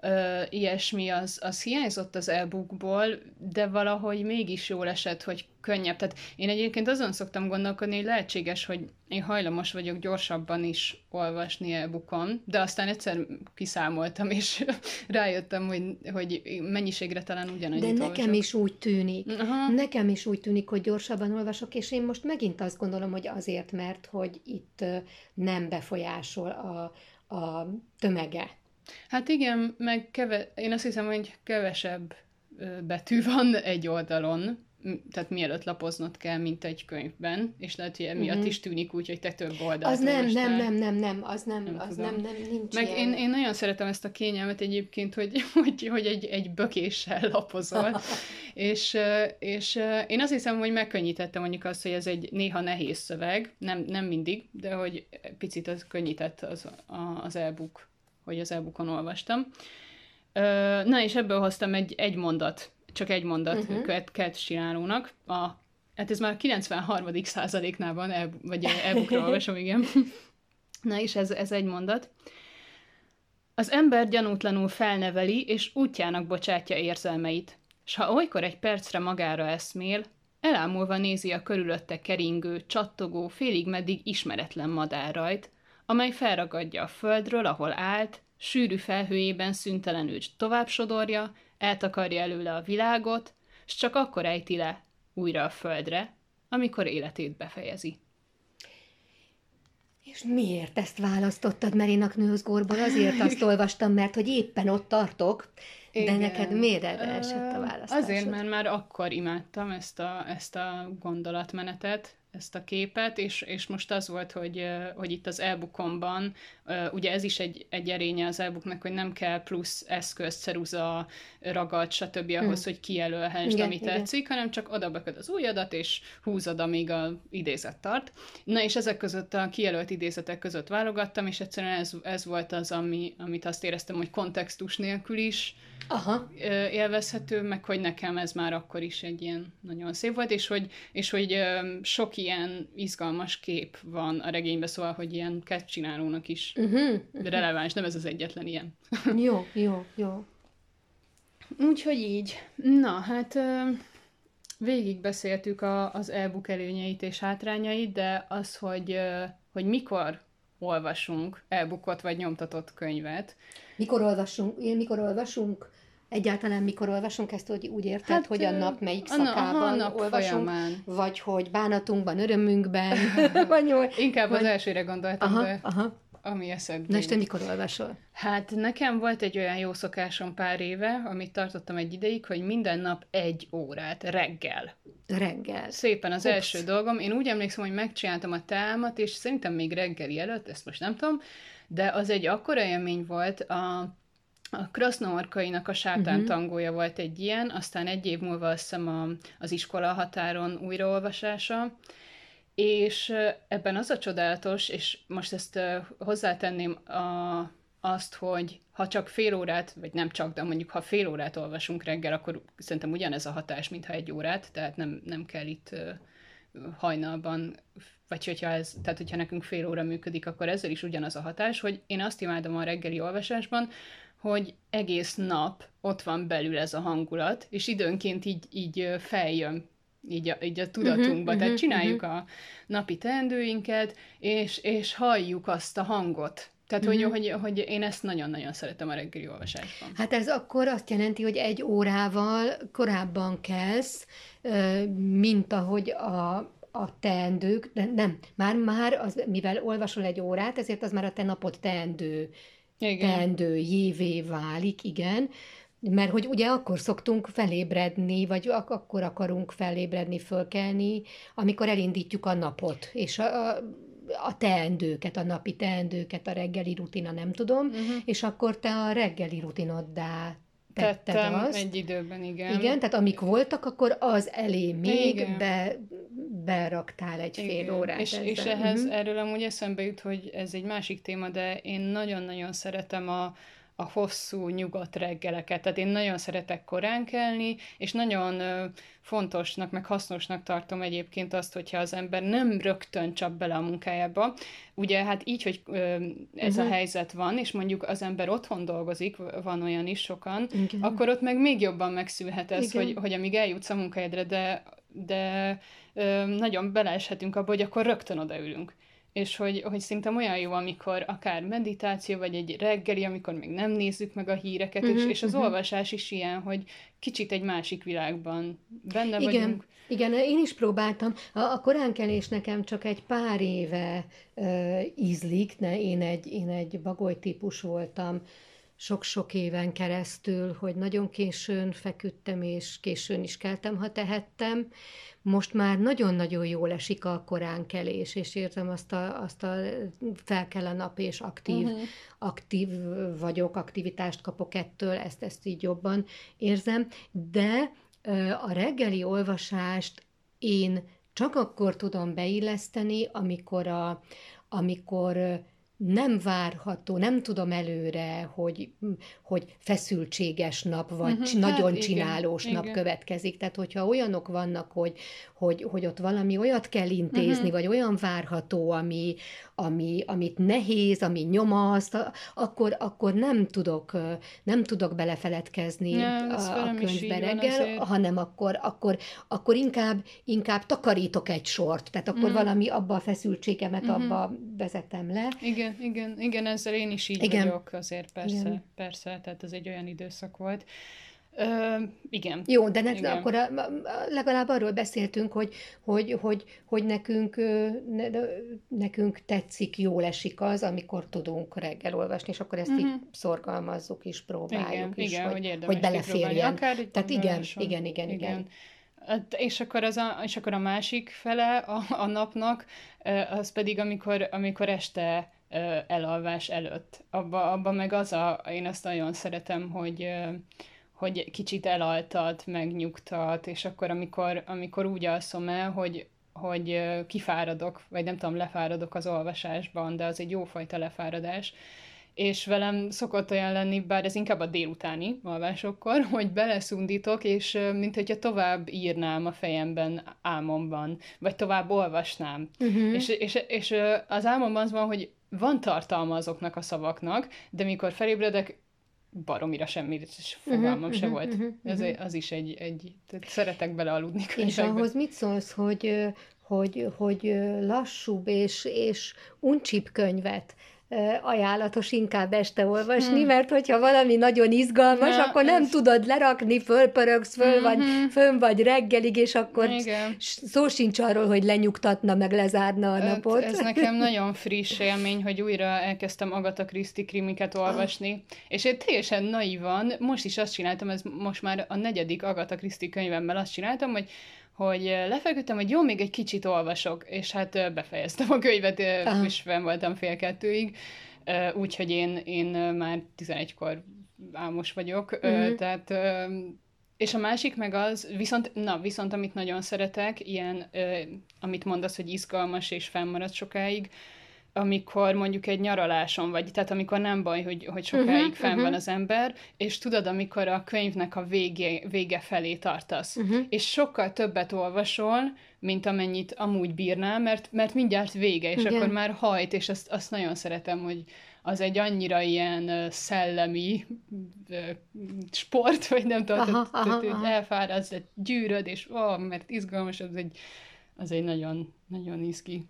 A: ö, ilyesmi, az, az hiányzott az e-bookból, de valahogy mégis jól esett, hogy könnyebb. Tehát én egyébként azon szoktam gondolkodni, hogy lehetséges, hogy én hajlamos vagyok gyorsabban is olvasni e-bookon, de aztán egyszer kiszámoltam, és rájöttem, hogy, hogy mennyiségre talán ugyanannyit
B: De nekem olvasok. is úgy tűnik. Aha. Nekem is úgy tűnik, hogy gyorsabban olvasok, és én most megint azt gondolom, hogy azért, mert hogy itt nem befolyásol a, a tömege.
A: Hát igen, meg keve- én azt hiszem, hogy kevesebb betű van egy oldalon, tehát mielőtt lapoznod kell, mint egy könyvben, és lehet, hogy emiatt uh-huh. is tűnik úgy, hogy te több oldalt
B: Az nem, nem, nem, nem, nem, az nem, nem az nem, nem, nincs
A: Meg ilyen. én, én nagyon szeretem ezt a kényelmet egyébként, hogy, hogy, hogy egy, egy bökéssel lapozol, és, és én azt hiszem, hogy megkönnyítette mondjuk azt, hogy ez egy néha nehéz szöveg, nem, nem mindig, de hogy picit az könnyített az, az e-book hogy az e-bookon olvastam. Na, és ebből hoztam egy, egy mondat, csak egy mondat uh-huh. Kert, Kert Sinálónak. A, hát ez már a 93. százaléknál van, e, vagy e-bookra olvasom, igen. Na, és ez, ez egy mondat. Az ember gyanútlanul felneveli, és útjának bocsátja érzelmeit. S ha olykor egy percre magára eszmél, elámulva nézi a körülötte keringő, csattogó, félig meddig ismeretlen madárrajt, amely felragadja a földről, ahol állt, sűrű felhőjében szüntelenül tovább sodorja, eltakarja előle a világot, s csak akkor ejti le újra a földre, amikor életét befejezi.
B: És miért ezt választottad Merinak nőzgórból? Azért azt olvastam, mert hogy éppen ott tartok, igen. De neked miért erre esett a választásod?
A: Azért, mert már akkor imádtam ezt a, ezt a gondolatmenetet, ezt a képet, és, és most az volt, hogy, hogy itt az elbukomban, ugye ez is egy, egy erénye az elbuknak, hogy nem kell plusz eszköz, ceruza, ragad, stb. ahhoz, hmm. hogy kijelölhessd, igen, ami igen. tetszik, hanem csak oda beköd az ujjadat, és húzod, amíg a idézet tart. Na, és ezek között a kijelölt idézetek között válogattam, és egyszerűen ez, ez volt az, ami, amit azt éreztem, hogy kontextus nélkül is Aha. élvezhető, meg hogy nekem ez már akkor is egy ilyen nagyon szép volt, és hogy, és hogy sok ilyen izgalmas kép van a regényben, szóval, hogy ilyen csinálónak is uh-huh, uh-huh. releváns, nem ez az egyetlen ilyen.
B: jó, jó, jó.
A: Úgyhogy így. Na, hát végig beszéltük a, az e-book előnyeit és hátrányait, de az, hogy, hogy mikor olvasunk e-bookot vagy nyomtatott könyvet.
B: Mikor olvasunk? Mikor olvasunk? Egyáltalán mikor olvasunk ezt, hogy úgy érted, hát, hogy a nap melyik szakában a nap olvasunk, folyamán. vagy hogy bánatunkban, örömünkben,
A: vagy Inkább vagy... az elsőre gondoltam, aha, de... Aha ami eszedbe.
B: Na és te mikor olvasol?
A: Hát nekem volt egy olyan jó szokásom pár éve, amit tartottam egy ideig, hogy minden nap egy órát, reggel.
B: Reggel.
A: Szépen az Ups. első dolgom. Én úgy emlékszem, hogy megcsináltam a támat, és szerintem még reggeli előtt, ezt most nem tudom, de az egy akkora élmény volt, a, a Krasznoorkainak a sátántangója uh-huh. volt egy ilyen, aztán egy év múlva azt hiszem a, az iskola határon újraolvasása, és ebben az a csodálatos, és most ezt hozzátenném a, azt, hogy ha csak fél órát, vagy nem csak, de mondjuk ha fél órát olvasunk reggel, akkor szerintem ugyanez a hatás, mintha egy órát, tehát nem, nem kell itt hajnalban, vagy hogyha ez, tehát hogyha nekünk fél óra működik, akkor ezzel is ugyanaz a hatás, hogy én azt imádom a reggeli olvasásban, hogy egész nap ott van belül ez a hangulat, és időnként így, így feljön így a, így a tudatunkba. Uh-huh, Tehát uh-huh, csináljuk uh-huh. a napi teendőinket, és, és halljuk azt a hangot. Tehát, uh-huh. hogy, hogy, hogy én ezt nagyon-nagyon szeretem a reggeli olvasásban.
B: Hát ez akkor azt jelenti, hogy egy órával korábban kelsz, mint ahogy a, a teendők, de nem, már, már az, mivel olvasol egy órát, ezért az már a te napot teendő, igen. teendő jévé válik, igen, mert hogy ugye akkor szoktunk felébredni, vagy ak- akkor akarunk felébredni, fölkelni, amikor elindítjuk a napot, és a, a, a teendőket, a napi teendőket, a reggeli rutina, nem tudom, uh-huh. és akkor te a reggeli rutinoddá tetted
A: Tettem
B: azt.
A: egy időben, igen.
B: Igen, tehát amik voltak, akkor az elé még be, beraktál egy igen. fél órát.
A: És, és ehhez, uh-huh. erről amúgy eszembe jut, hogy ez egy másik téma, de én nagyon-nagyon szeretem a, a hosszú, nyugodt reggeleket. Tehát én nagyon szeretek korán kelni, és nagyon fontosnak, meg hasznosnak tartom egyébként azt, hogyha az ember nem rögtön csap bele a munkájába. Ugye hát így, hogy ez uh-huh. a mhm. helyzet van, és mondjuk az ember otthon dolgozik, van olyan is sokan, Igen. akkor ott meg még jobban megszűlhet ez, hogy, hogy amíg eljutsz a munkahelyedre, de, de ö, nagyon beleeshetünk abba, hogy akkor rögtön odaülünk és hogy, hogy szerintem olyan jó, amikor akár meditáció, vagy egy reggeli, amikor még nem nézzük meg a híreket, uh-huh, és, mhm, és az uh-huh. olvasás is ilyen, hogy kicsit egy másik világban benne
B: Igen.
A: vagyunk.
B: Igen, én is próbáltam. A, a koránkelés nekem csak egy pár éve uh, ízlik, ne, én egy, én egy bagoly típus voltam, sok-sok éven keresztül, hogy nagyon későn feküdtem, és későn is keltem, ha tehettem. Most már nagyon-nagyon jól esik a koránkelés, és érzem azt a, azt a fel kell a nap, és aktív, uh-huh. aktív vagyok, aktivitást kapok ettől, ezt, ezt így jobban érzem. De a reggeli olvasást én csak akkor tudom beilleszteni, amikor, a, amikor nem várható, nem tudom előre, hogy, hogy feszültséges nap, vagy uh-huh, nagyon hát csinálós igen, nap igen. következik. Tehát, hogyha olyanok vannak, hogy, hogy, hogy ott valami olyat kell intézni, uh-huh. vagy olyan várható, ami, ami, amit nehéz, ami nyomaszt, akkor, akkor nem tudok, nem tudok belefeledkezni ja, a, a könyvbe reggel, hanem akkor, akkor, akkor inkább, inkább takarítok egy sort, tehát akkor uh-huh. valami abba a feszültségemet uh-huh. abba vezetem le.
A: Igen, igen, igen, ezzel én is így igen. vagyok, azért persze, igen. persze, tehát ez egy olyan időszak volt. Ö, igen.
B: Jó, de ne, igen. akkor a, legalább arról beszéltünk, hogy, hogy, hogy, hogy nekünk, ne, nekünk tetszik, jól esik az, amikor tudunk reggel olvasni, és akkor ezt uh-huh. így mhm. szorgalmazzuk is, próbáljuk
A: igen,
B: is,
A: igen,
B: hogy,
A: hogy,
B: hogy beleférjen. Akár Tehát igen, igen, igen, igen, igen.
A: Hát, és akkor, az a, és akkor a másik fele a, a napnak, az pedig amikor, amikor este elalvás előtt. Abba, abba meg az a, én azt nagyon szeretem, hogy hogy kicsit elaltat, megnyugtat, és akkor amikor, amikor úgy alszom el, hogy, hogy kifáradok, vagy nem tudom, lefáradok az olvasásban, de az egy jófajta lefáradás, és velem szokott olyan lenni, bár ez inkább a délutáni alvásokkor, hogy beleszundítok, és mint hogyha tovább írnám a fejemben álmomban, vagy tovább olvasnám. Uh-huh. És, és, és az álmomban az van, hogy van tartalma azoknak a szavaknak, de mikor felébredek, baromira semmi fogalmam uh-huh, se uh-huh, volt. Uh-huh, Ez az is egy, egy tehát szeretek bele aludni
B: könyvekbe. És ahhoz mit szólsz, hogy, hogy, hogy lassúbb és, és uncsibb könyvet ajánlatos inkább este olvasni, hmm. mert hogyha valami nagyon izgalmas, ja, akkor nem ez... tudod lerakni, fölpörögsz, föl mm-hmm. vagy, fönn vagy reggelig, és akkor Igen. szó sincs arról, hogy lenyugtatna, meg lezárna a napot.
A: Ez nekem nagyon friss élmény, hogy újra elkezdtem Agatha Christie krimiket olvasni, ah. és én teljesen naivan, most is azt csináltam, ez most már a negyedik Agatha Christie könyvemmel azt csináltam, hogy hogy lefeküdtem, hogy jó, még egy kicsit olvasok, és hát befejeztem a könyvet, Aha. és fenn voltam fél kettőig, úgyhogy én, én már 11-kor álmos vagyok, mm-hmm. tehát és a másik meg az, viszont, na, viszont amit nagyon szeretek, ilyen, amit mondasz, hogy izgalmas és fennmarad sokáig, amikor mondjuk egy nyaraláson vagy, tehát amikor nem baj, hogy, hogy sokáig uh-huh, fenn uh-huh. van az ember, és tudod, amikor a könyvnek a vége, vége felé tartasz, uh-huh. és sokkal többet olvasol, mint amennyit amúgy bírnál, mert, mert mindjárt vége, és Igen. akkor már hajt, és azt, azt nagyon szeretem, hogy az egy annyira ilyen szellemi sport, vagy nem tudom, aha. elfáradsz, gyűröd, és ó, mert izgalmas, az egy, az egy nagyon, nagyon izgi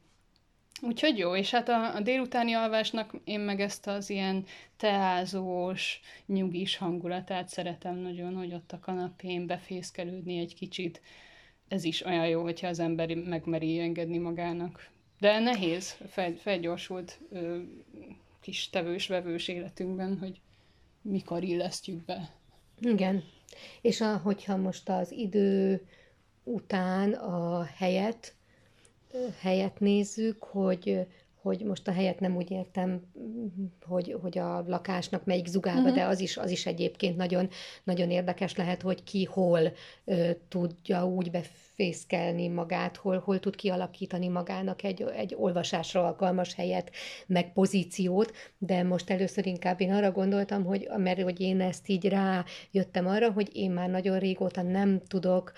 A: Úgyhogy jó, és hát a, a délutáni alvásnak én meg ezt az ilyen teázós, nyugis hangulatát szeretem nagyon, hogy ott a kanapén befészkelődni egy kicsit. Ez is olyan jó, hogyha az ember megmeri engedni magának. De nehéz, fel, felgyorsult ö, kis tevős-vevős életünkben, hogy mikor illesztjük be.
B: Igen. És a, hogyha most az idő után a helyet helyet nézzük, hogy, hogy most a helyet nem úgy értem, hogy, hogy a lakásnak melyik zugába, uh-huh. de az is, az is egyébként nagyon, nagyon érdekes lehet, hogy ki hol ö, tudja úgy befejezni, fészkelni magát, hol, hol tud kialakítani magának egy, egy olvasásra alkalmas helyet, meg pozíciót, de most először inkább én arra gondoltam, hogy mert hogy én ezt így rájöttem arra, hogy én már nagyon régóta nem tudok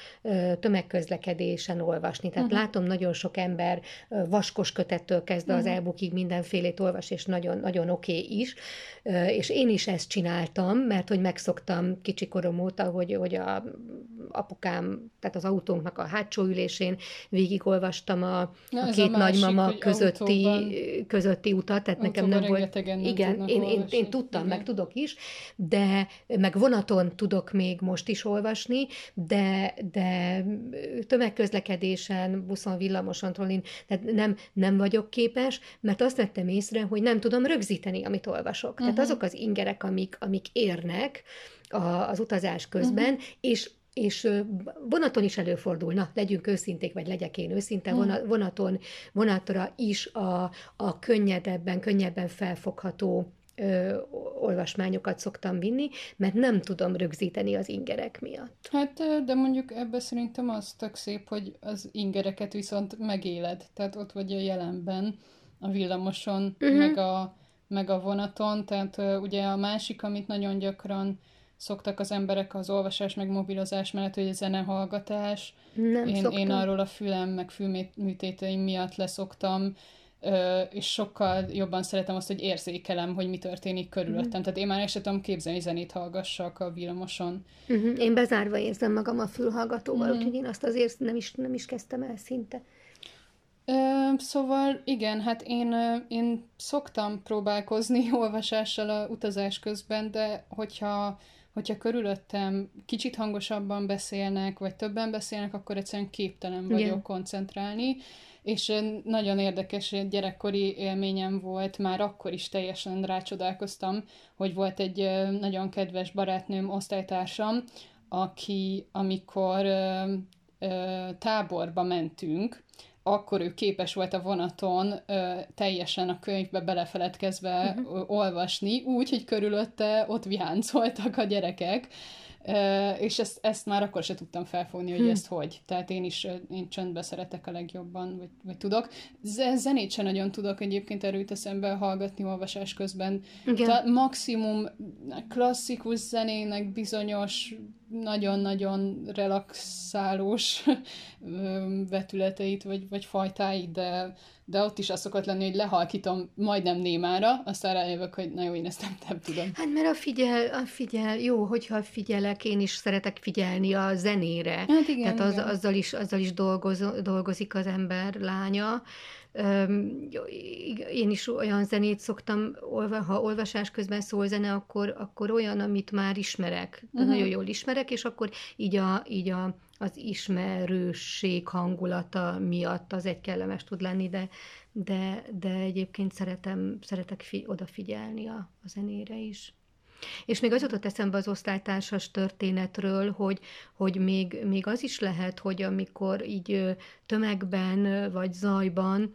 B: tömegközlekedésen olvasni. Tehát uh-huh. látom nagyon sok ember vaskos kötettől kezdve uh-huh. az mhm. e mindenfélét olvas, és nagyon, nagyon oké okay is, és én is ezt csináltam, mert hogy megszoktam kicsikorom óta, hogy, hogy a apukám, tehát az autónknak a hátsó ülésén végigolvastam a, Na, a két a másik, nagymama közötti, közötti utat, tehát nekem nem volt... Igen, én, én, én tudtam, igen. meg tudok is, de meg vonaton tudok még most is olvasni, de, de tömegközlekedésen, buszon, villamoson, trollin, tehát nem, nem vagyok képes, mert azt vettem észre, hogy nem tudom rögzíteni, amit olvasok. Uh-huh. Tehát mhm. azok az ingerek, amik, amik érnek, a, az utazás közben, uh-huh. és és vonaton is előfordul, na, legyünk őszinték, vagy legyek én őszinte, hmm. vonaton, vonatra is a, a könnyedebben, könnyebben felfogható ö, olvasmányokat szoktam vinni, mert nem tudom rögzíteni az ingerek miatt.
A: Hát, de mondjuk ebbe szerintem az tök szép, hogy az ingereket viszont megéled, tehát ott vagy a jelenben, a villamoson, uh-huh. meg, a, meg a vonaton, tehát ugye a másik, amit nagyon gyakran szoktak az emberek az olvasás meg mobilozás mellett, hogy a zenehallgatás. Nem én, én arról a fülem meg fülműtéteim miatt leszoktam, és sokkal jobban szeretem azt, hogy érzékelem, hogy mi történik körülöttem. Mm. Tehát én már ezt tudom képzelni, hogy zenét hallgassak a villamoson.
B: Mm-hmm. Én bezárva érzem magam a fülhallgatóval, mm. úgyhogy én azt azért nem is, nem is kezdtem el szinte.
A: Ö, szóval igen, hát én, én szoktam próbálkozni olvasással a utazás közben, de hogyha hogyha körülöttem kicsit hangosabban beszélnek, vagy többen beszélnek, akkor egyszerűen képtelen vagyok Igen. koncentrálni, és nagyon érdekes gyerekkori élményem volt, már akkor is teljesen rácsodálkoztam, hogy volt egy nagyon kedves barátnőm, osztálytársam, aki amikor ö, ö, táborba mentünk, akkor ő képes volt a vonaton ö, teljesen a könyvbe belefeledkezve uh-huh. olvasni, úgy, hogy körülötte ott viháncoltak a gyerekek, és ezt, ezt már akkor se tudtam felfogni, hogy hm. ezt hogy. Tehát én is én csöndbe szeretek a legjobban, vagy, vagy tudok. Zenét sem nagyon tudok egyébként erőt eszembe hallgatni olvasás közben. Tehát maximum klasszikus zenének bizonyos nagyon-nagyon relaxálós vetületeit, vagy, vagy fajtáit, de, de ott is az szokott lenni, hogy lehalkítom majdnem némára, aztán rájövök, hogy na jó, én ezt nem, nem tudom.
B: Hát mert a figyel, a figyel, jó, hogyha figyelek, én is szeretek figyelni a zenére.
A: Hát igen,
B: Tehát az,
A: igen.
B: azzal is, azzal is dolgoz, dolgozik az ember lánya. Én is olyan zenét szoktam, ha olvasás közben szól zene, akkor, akkor olyan, amit már ismerek. Uh-huh. Nagyon jól ismerek, és akkor így, a, így a, az ismerősség hangulata miatt az egy kellemes tud lenni, de, de, de egyébként szeretem, szeretek fi, odafigyelni a, a zenére is. És még az jutott eszembe az osztálytársas történetről, hogy, hogy még, még az is lehet, hogy amikor így tömegben vagy zajban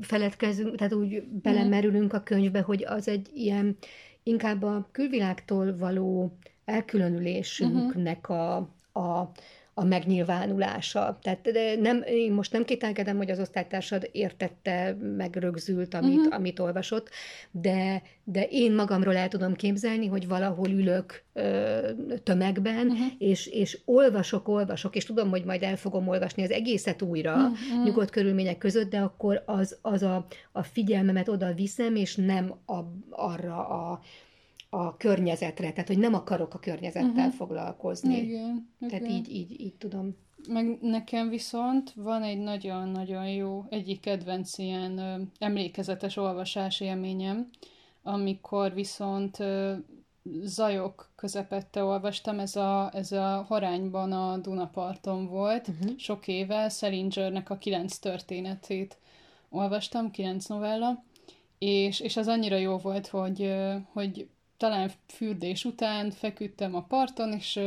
B: feledkezünk, tehát úgy belemerülünk a könyvbe, hogy az egy ilyen inkább a külvilágtól való elkülönülésünknek a, a a megnyilvánulása. Tehát de nem, én most nem kételkedem, hogy az osztálytársad értette, megrögzült, amit, uh-huh. amit olvasott, de, de én magamról el tudom képzelni, hogy valahol ülök ö, tömegben, uh-huh. és, és olvasok, olvasok, és tudom, hogy majd el fogom olvasni az egészet újra, uh-huh. nyugodt körülmények között, de akkor az, az a, a figyelmemet oda viszem, és nem a, arra a a környezetre, tehát hogy nem akarok a környezettel uh-huh. foglalkozni.
A: Igen,
B: Tehát igen. Így, így, így tudom.
A: Meg nekem viszont van egy nagyon-nagyon jó, egyik kedvenc ilyen ö, emlékezetes olvasás élményem, amikor viszont ö, zajok közepette olvastam, ez a, ez a Horányban a Dunaparton volt, uh-huh. sok éve, Szelingernek a kilenc történetét olvastam, kilenc novella, és, és az annyira jó volt, hogy, hogy talán fürdés után feküdtem a parton, és,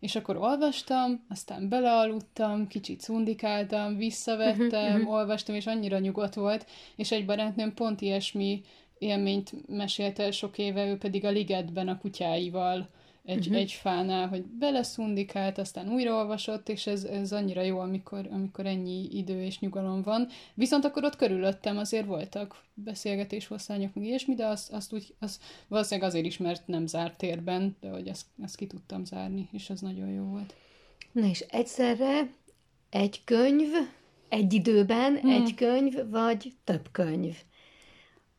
A: és akkor olvastam, aztán belealudtam, kicsit szundikáltam, visszavettem, uh-huh, olvastam, és annyira nyugodt volt, és egy barátnőm pont ilyesmi élményt mesélte sok éve, ő pedig a ligetben a kutyáival egy, uh-huh. egy fánál, hogy beleszundikált, aztán újraolvasott, és ez, ez annyira jó, amikor, amikor ennyi idő és nyugalom van. Viszont akkor ott körülöttem azért voltak beszélgetés hosszányok, meg ilyesmi, de azt, azt úgy, az valószínűleg azért is, mert nem zárt térben, de hogy ezt, ezt ki tudtam zárni, és az nagyon jó volt.
B: Na és egyszerre egy könyv, egy időben hmm. egy könyv, vagy több könyv,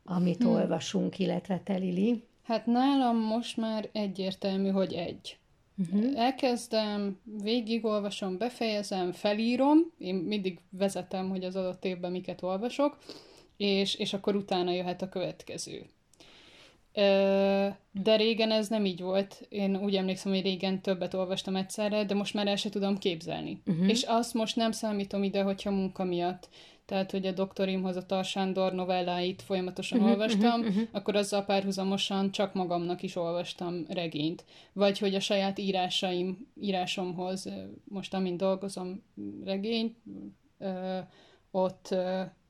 B: amit hmm. olvasunk, illetve te, Lili?
A: Hát nálam most már egyértelmű, hogy egy. Uh-huh. Elkezdem, végigolvasom, befejezem, felírom, én mindig vezetem, hogy az adott évben miket olvasok, és, és akkor utána jöhet a következő. De régen ez nem így volt. Én úgy emlékszem, hogy régen többet olvastam egyszerre, de most már el se tudom képzelni. Uh-huh. És azt most nem számítom ide, hogyha munka miatt tehát hogy a doktorimhoz a Tarsándor novelláit folyamatosan uh-huh, olvastam, uh-huh, uh-huh. akkor azzal párhuzamosan csak magamnak is olvastam regényt. Vagy hogy a saját írásaim, írásomhoz, most amint dolgozom regényt, ott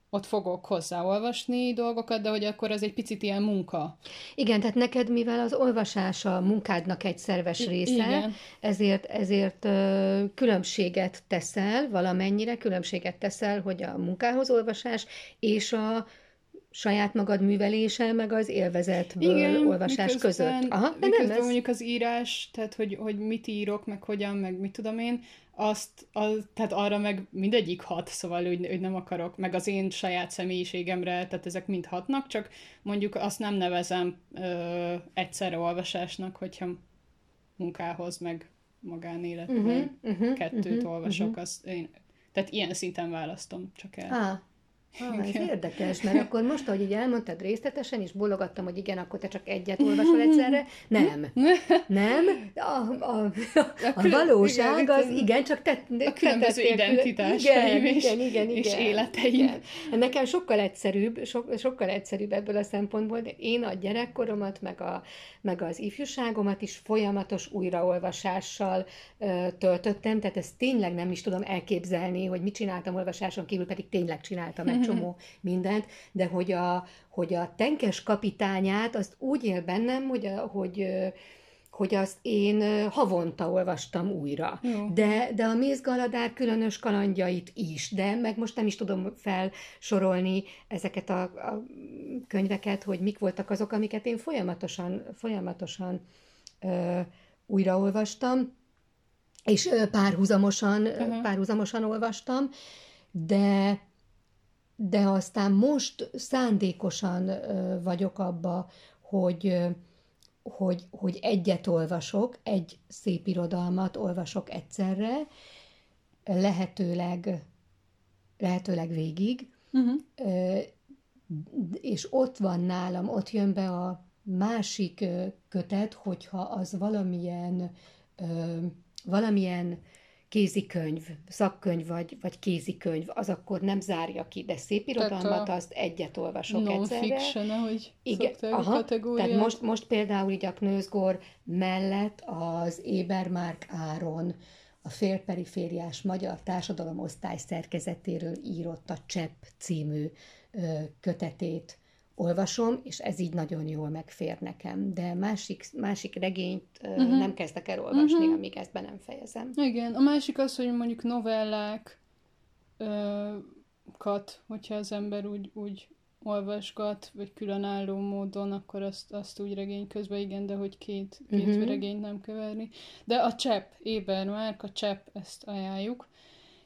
A: ott fogok hozzáolvasni dolgokat, de hogy akkor az egy picit ilyen munka.
B: Igen, tehát neked, mivel az olvasás a munkádnak egy szerves része, Igen. ezért, ezért ö, különbséget teszel, valamennyire különbséget teszel, hogy a munkához olvasás és a saját magad művelése, meg az élvezetből Igen, olvasás között.
A: Aha, de nem ez... mondjuk az írás, tehát hogy, hogy mit írok, meg hogyan, meg mit tudom én, azt, az, tehát arra meg mindegyik hat, szóval hogy, hogy nem akarok, meg az én saját személyiségemre, tehát ezek mind hatnak, csak mondjuk azt nem nevezem ö, egyszerre olvasásnak, hogyha munkához, meg magánéletben uh-huh, uh-huh, kettőt uh-huh, olvasok, uh-huh. azt én, tehát ilyen szinten választom csak el.
B: Ah, Ah, ez érdekes, mert akkor most, ahogy így elmondtad részletesen, és bologattam, hogy igen, akkor te csak egyet olvasol egyszerre. Nem. Nem. A, a, a, a valóság az, igen, csak te...
A: A különböző identitásaim igen, és, igen, igen, és igen, életeim. Igen.
B: Nekem sokkal egyszerűbb, so, sokkal egyszerűbb ebből a szempontból, de én a gyerekkoromat, meg, a, meg az ifjúságomat is folyamatos újraolvasással ö, töltöttem, tehát ezt tényleg nem is tudom elképzelni, hogy mit csináltam olvasáson kívül, pedig tényleg csináltam egy csomó mindent, de hogy a, hogy a tenkes kapitányát azt úgy él bennem, hogy, a, hogy hogy azt én havonta olvastam újra. De, de a Mézgaladár különös kalandjait is, de meg most nem is tudom felsorolni ezeket a, a könyveket, hogy mik voltak azok, amiket én folyamatosan, folyamatosan ö, újraolvastam, és párhuzamosan, uh-huh. párhuzamosan olvastam, de de aztán most szándékosan vagyok abba, hogy hogy, hogy egyet olvasok, egy szép irodalmat olvasok egyszerre, lehetőleg, lehetőleg végig, uh-huh. és ott van nálam, ott jön be a másik kötet, hogyha az valamilyen, valamilyen kézikönyv, szakkönyv vagy, vagy kézikönyv, az akkor nem zárja ki, de szép irodalmat, azt egyet olvasok
A: non-fiction, egyszerre. Non-fiction, ahogy Igen, aha,
B: Tehát most, most például így a Knőzgor mellett az Ébermárk Áron a félperifériás magyar társadalomosztály szerkezetéről írott a Csepp című kötetét olvasom, és ez így nagyon jól megfér nekem. De másik, másik regényt uh-huh. nem kezdek el olvasni, uh-huh. amíg ezt be nem fejezem.
A: Igen, a másik az, hogy mondjuk novellákat, hogyha az ember úgy, úgy olvasgat, vagy különálló módon, akkor azt, azt úgy regény közben igen, de hogy két, két uh-huh. regényt nem keverni. De a csepp, Éber Márk, a csepp, ezt ajánljuk.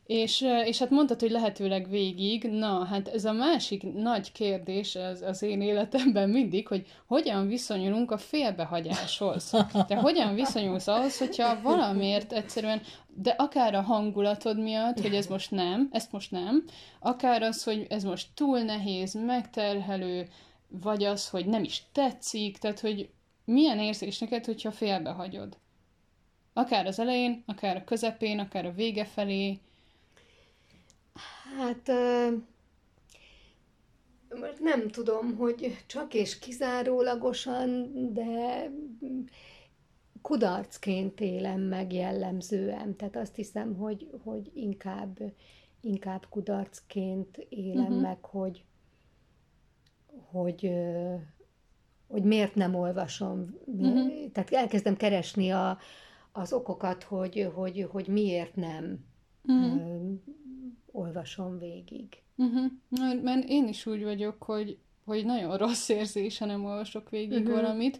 A: És, és hát mondtad, hogy lehetőleg végig, na, hát ez a másik nagy kérdés az, az én életemben mindig, hogy hogyan viszonyulunk a félbehagyáshoz. De hogyan viszonyulsz ahhoz, hogyha valamiért egyszerűen, de akár a hangulatod miatt, hogy ez most nem, ezt most nem, akár az, hogy ez most túl nehéz, megterhelő, vagy az, hogy nem is tetszik, tehát hogy milyen érzés neked, hogyha félbehagyod? Akár az elején, akár a közepén, akár a vége felé,
B: Hát nem tudom, hogy csak és kizárólagosan, de kudarcként élem meg jellemzően. Tehát azt hiszem, hogy, hogy inkább, inkább kudarcként élem uh-huh. meg, hogy, hogy, hogy miért nem olvasom. Uh-huh. Tehát elkezdem keresni a, az okokat, hogy, hogy, hogy miért nem. Uh-huh olvasom végig.
A: Uh-huh. Mert én is úgy vagyok, hogy, hogy nagyon rossz érzés, ha nem olvasok végig uh-huh. valamit,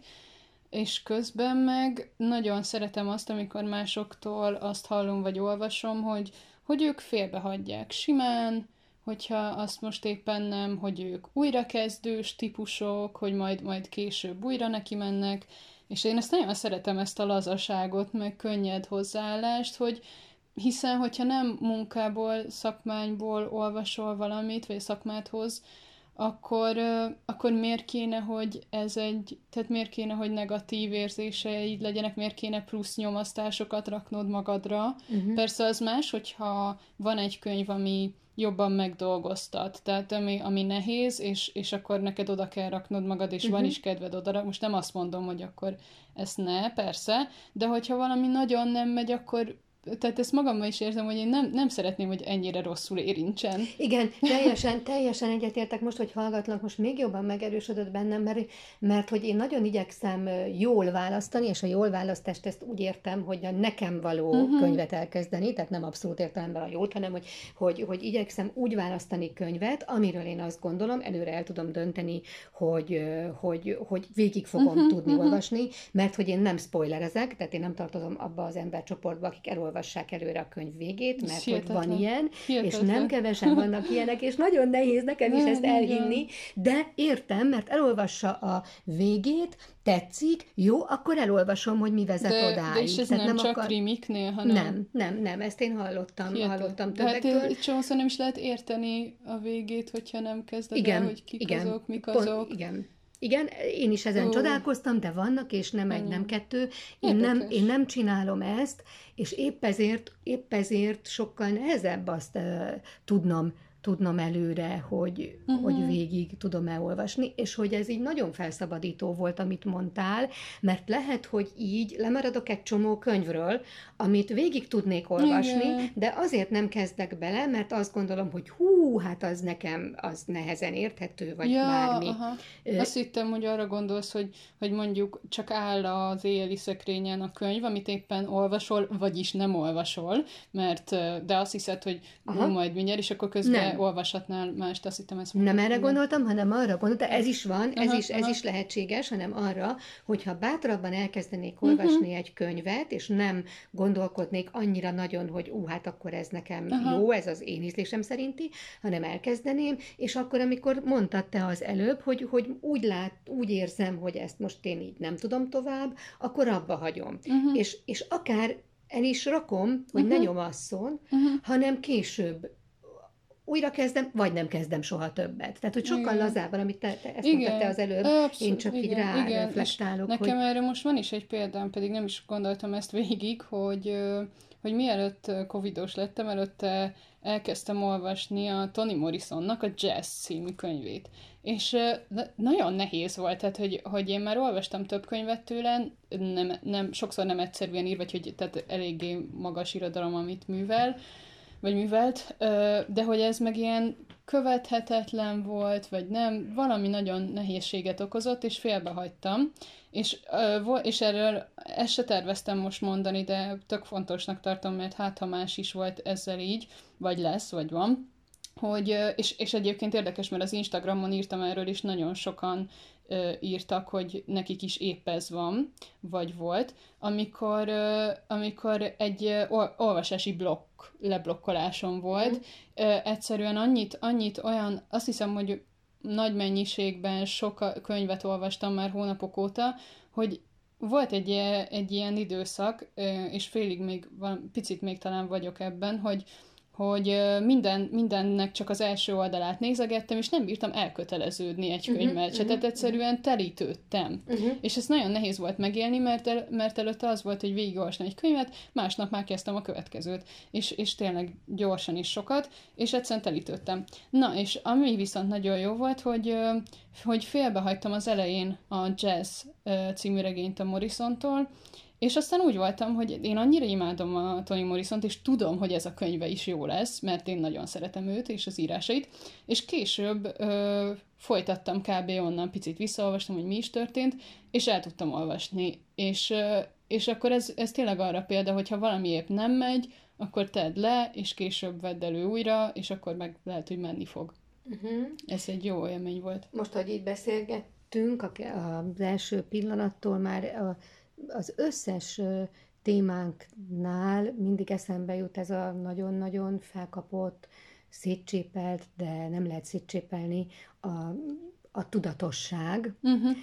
A: és közben meg nagyon szeretem azt, amikor másoktól azt hallom vagy olvasom, hogy, hogy ők félbehagyják simán, hogyha azt most éppen nem, hogy ők újrakezdős típusok, hogy majd, majd később újra neki mennek, és én ezt nagyon szeretem, ezt a lazaságot, meg könnyed hozzáállást, hogy, hiszen, hogyha nem munkából, szakmányból olvasol valamit, vagy szakmát hoz, akkor, akkor miért kéne, hogy ez egy, tehát miért kéne, hogy negatív érzéseid legyenek, miért kéne plusz nyomasztásokat raknod magadra. Uh-huh. Persze az más, hogyha van egy könyv, ami jobban megdolgoztat, tehát ami, ami nehéz, és, és akkor neked oda kell raknod magad, és uh-huh. van mhm. is kedved oda, most nem azt mondom, hogy akkor ezt ne, persze, de hogyha valami nagyon nem megy, akkor tehát ezt magammal is érzem, hogy én nem, nem szeretném, hogy ennyire rosszul érintsen.
B: Igen, teljesen, teljesen egyetértek most, hogy hallgatlak, most még jobban megerősödött bennem, mert, mert hogy én nagyon igyekszem jól választani, és a jól választást ezt úgy értem, hogy a nekem való uh-huh. könyvet elkezdeni, tehát nem abszolút értelemben a jót, hanem hogy, hogy, hogy igyekszem úgy választani könyvet, amiről én azt gondolom, előre el tudom dönteni, hogy, hogy, hogy végig fogom uh-huh, tudni uh-huh. olvasni, mert hogy én nem spoilerezek, tehát én nem tartozom abba az embercsoportba, akik elolvasnak olvassák előre a könyv végét, mert Hihetetlen. hogy van ilyen, Hihetetlen. és nem kevesen vannak ilyenek, és nagyon nehéz nekem is ezt elhinni, de értem, mert elolvassa a végét, tetszik, jó, akkor elolvasom, hogy mi vezet de, odáig.
A: De és ez Tehát nem, nem csak akar... rimiknél, hanem...
B: Nem, nem, nem, ezt én hallottam, Hihetet. hallottam többektől.
A: De hát csomószor nem is lehet érteni a végét, hogyha nem kezded igen, el, hogy kik igen, azok, mik azok. Pont,
B: igen, igen, én is ezen oh. csodálkoztam, de vannak, és nem egy, nem kettő. Én nem, én nem csinálom ezt, és épp ezért, épp ezért sokkal nehezebb azt uh, tudnom tudnom előre, hogy, uh-huh. hogy végig tudom elolvasni, és hogy ez így nagyon felszabadító volt, amit mondtál, mert lehet, hogy így lemaradok egy csomó könyvről, amit végig tudnék olvasni, Igen. de azért nem kezdek bele, mert azt gondolom, hogy hú, hát az nekem az nehezen érthető, vagy ja, bármi. Aha.
A: Azt hittem, hogy arra gondolsz, hogy, hogy mondjuk csak áll az éjjeli szekrényen a könyv, amit éppen olvasol, vagyis nem olvasol, mert de azt hiszed, hogy Aha. majd mindjárt, és akkor közben nem. Olvashatnál mást, azt hittem ezt
B: Nem erre gondoltam, hanem arra gondoltam, ez is van, ez, aha, is, ez aha. is lehetséges, hanem arra, hogyha bátrabban elkezdenék olvasni uh-huh. egy könyvet, és nem gondolkodnék annyira nagyon, hogy ú, hát akkor ez nekem aha. jó, ez az én ízlésem szerinti, hanem elkezdeném, és akkor, amikor mondtad te az előbb, hogy, hogy úgy lát, úgy érzem, hogy ezt most én így nem tudom tovább, akkor abba hagyom. Uh-huh. És, és akár el is rakom, hogy uh-huh. ne nyomasszon, uh-huh. hanem később újra kezdem, vagy nem kezdem soha többet. Tehát, hogy sokkal igen. lazábban, amit te, te ezt igen. mondtad te az előbb, Abszolút, én csak igen, így rá igen. reflektálok.
A: Nekem hogy... erre most van is egy példám, pedig nem is gondoltam ezt végig, hogy, hogy mielőtt covidos lettem, előtte elkezdtem olvasni a Toni Morrisonnak a Jazz című könyvét. És nagyon nehéz volt, tehát hogy, hogy én már olvastam több könyvet tőle, nem, nem, sokszor nem egyszerűen ír, vagy hogy tehát eléggé magas irodalom, amit művel, vagy művelt, de hogy ez meg ilyen követhetetlen volt, vagy nem, valami nagyon nehézséget okozott, és félbehagytam. És, és erről ezt se terveztem most mondani, de tök fontosnak tartom, mert hát ha más is volt ezzel így, vagy lesz, vagy van, hogy, és, és egyébként érdekes, mert az Instagramon írtam erről is, nagyon sokan ö, írtak, hogy nekik is épp ez van, vagy volt, amikor, ö, amikor egy ö, olvasási blokk, leblokkolásom volt. Mm. Ö, egyszerűen annyit, annyit olyan, azt hiszem, hogy nagy mennyiségben sok könyvet olvastam már hónapok óta, hogy volt egy, egy ilyen időszak, és félig még picit még talán vagyok ebben, hogy, hogy minden, mindennek csak az első oldalát nézegettem, és nem bírtam elköteleződni egy mhm, könyvvel uh-huh, tehát uh-huh, egyszerűen telítődtem. Uh-huh. És ez nagyon nehéz volt megélni, mert, el, mert előtte az volt, hogy végigolvasni egy könyvet, másnap már kezdtem a következőt, és, és tényleg gyorsan is sokat, és egyszerűen telítődtem. Na, és ami viszont nagyon jó volt, hogy, hogy félbehagytam az elején a Jazz című regényt a Morrisontól, és aztán úgy voltam, hogy én annyira imádom a Toni morrison és tudom, hogy ez a könyve is jó lesz, mert én nagyon szeretem őt és az írásait, és később ö, folytattam kb. onnan, picit visszaolvastam, hogy mi is történt, és el tudtam olvasni. És, ö, és akkor ez, ez tényleg arra példa, hogyha valami épp nem megy, akkor tedd le, és később vedd elő újra, és akkor meg lehet, hogy menni fog. Uh-huh. Ez egy jó élmény volt.
B: Most, hogy itt beszélgettünk, az első pillanattól már a az összes témánknál mindig eszembe jut ez a nagyon-nagyon felkapott, szétcsépelt, de nem lehet szétcsépelni a, a tudatosság, uh-huh.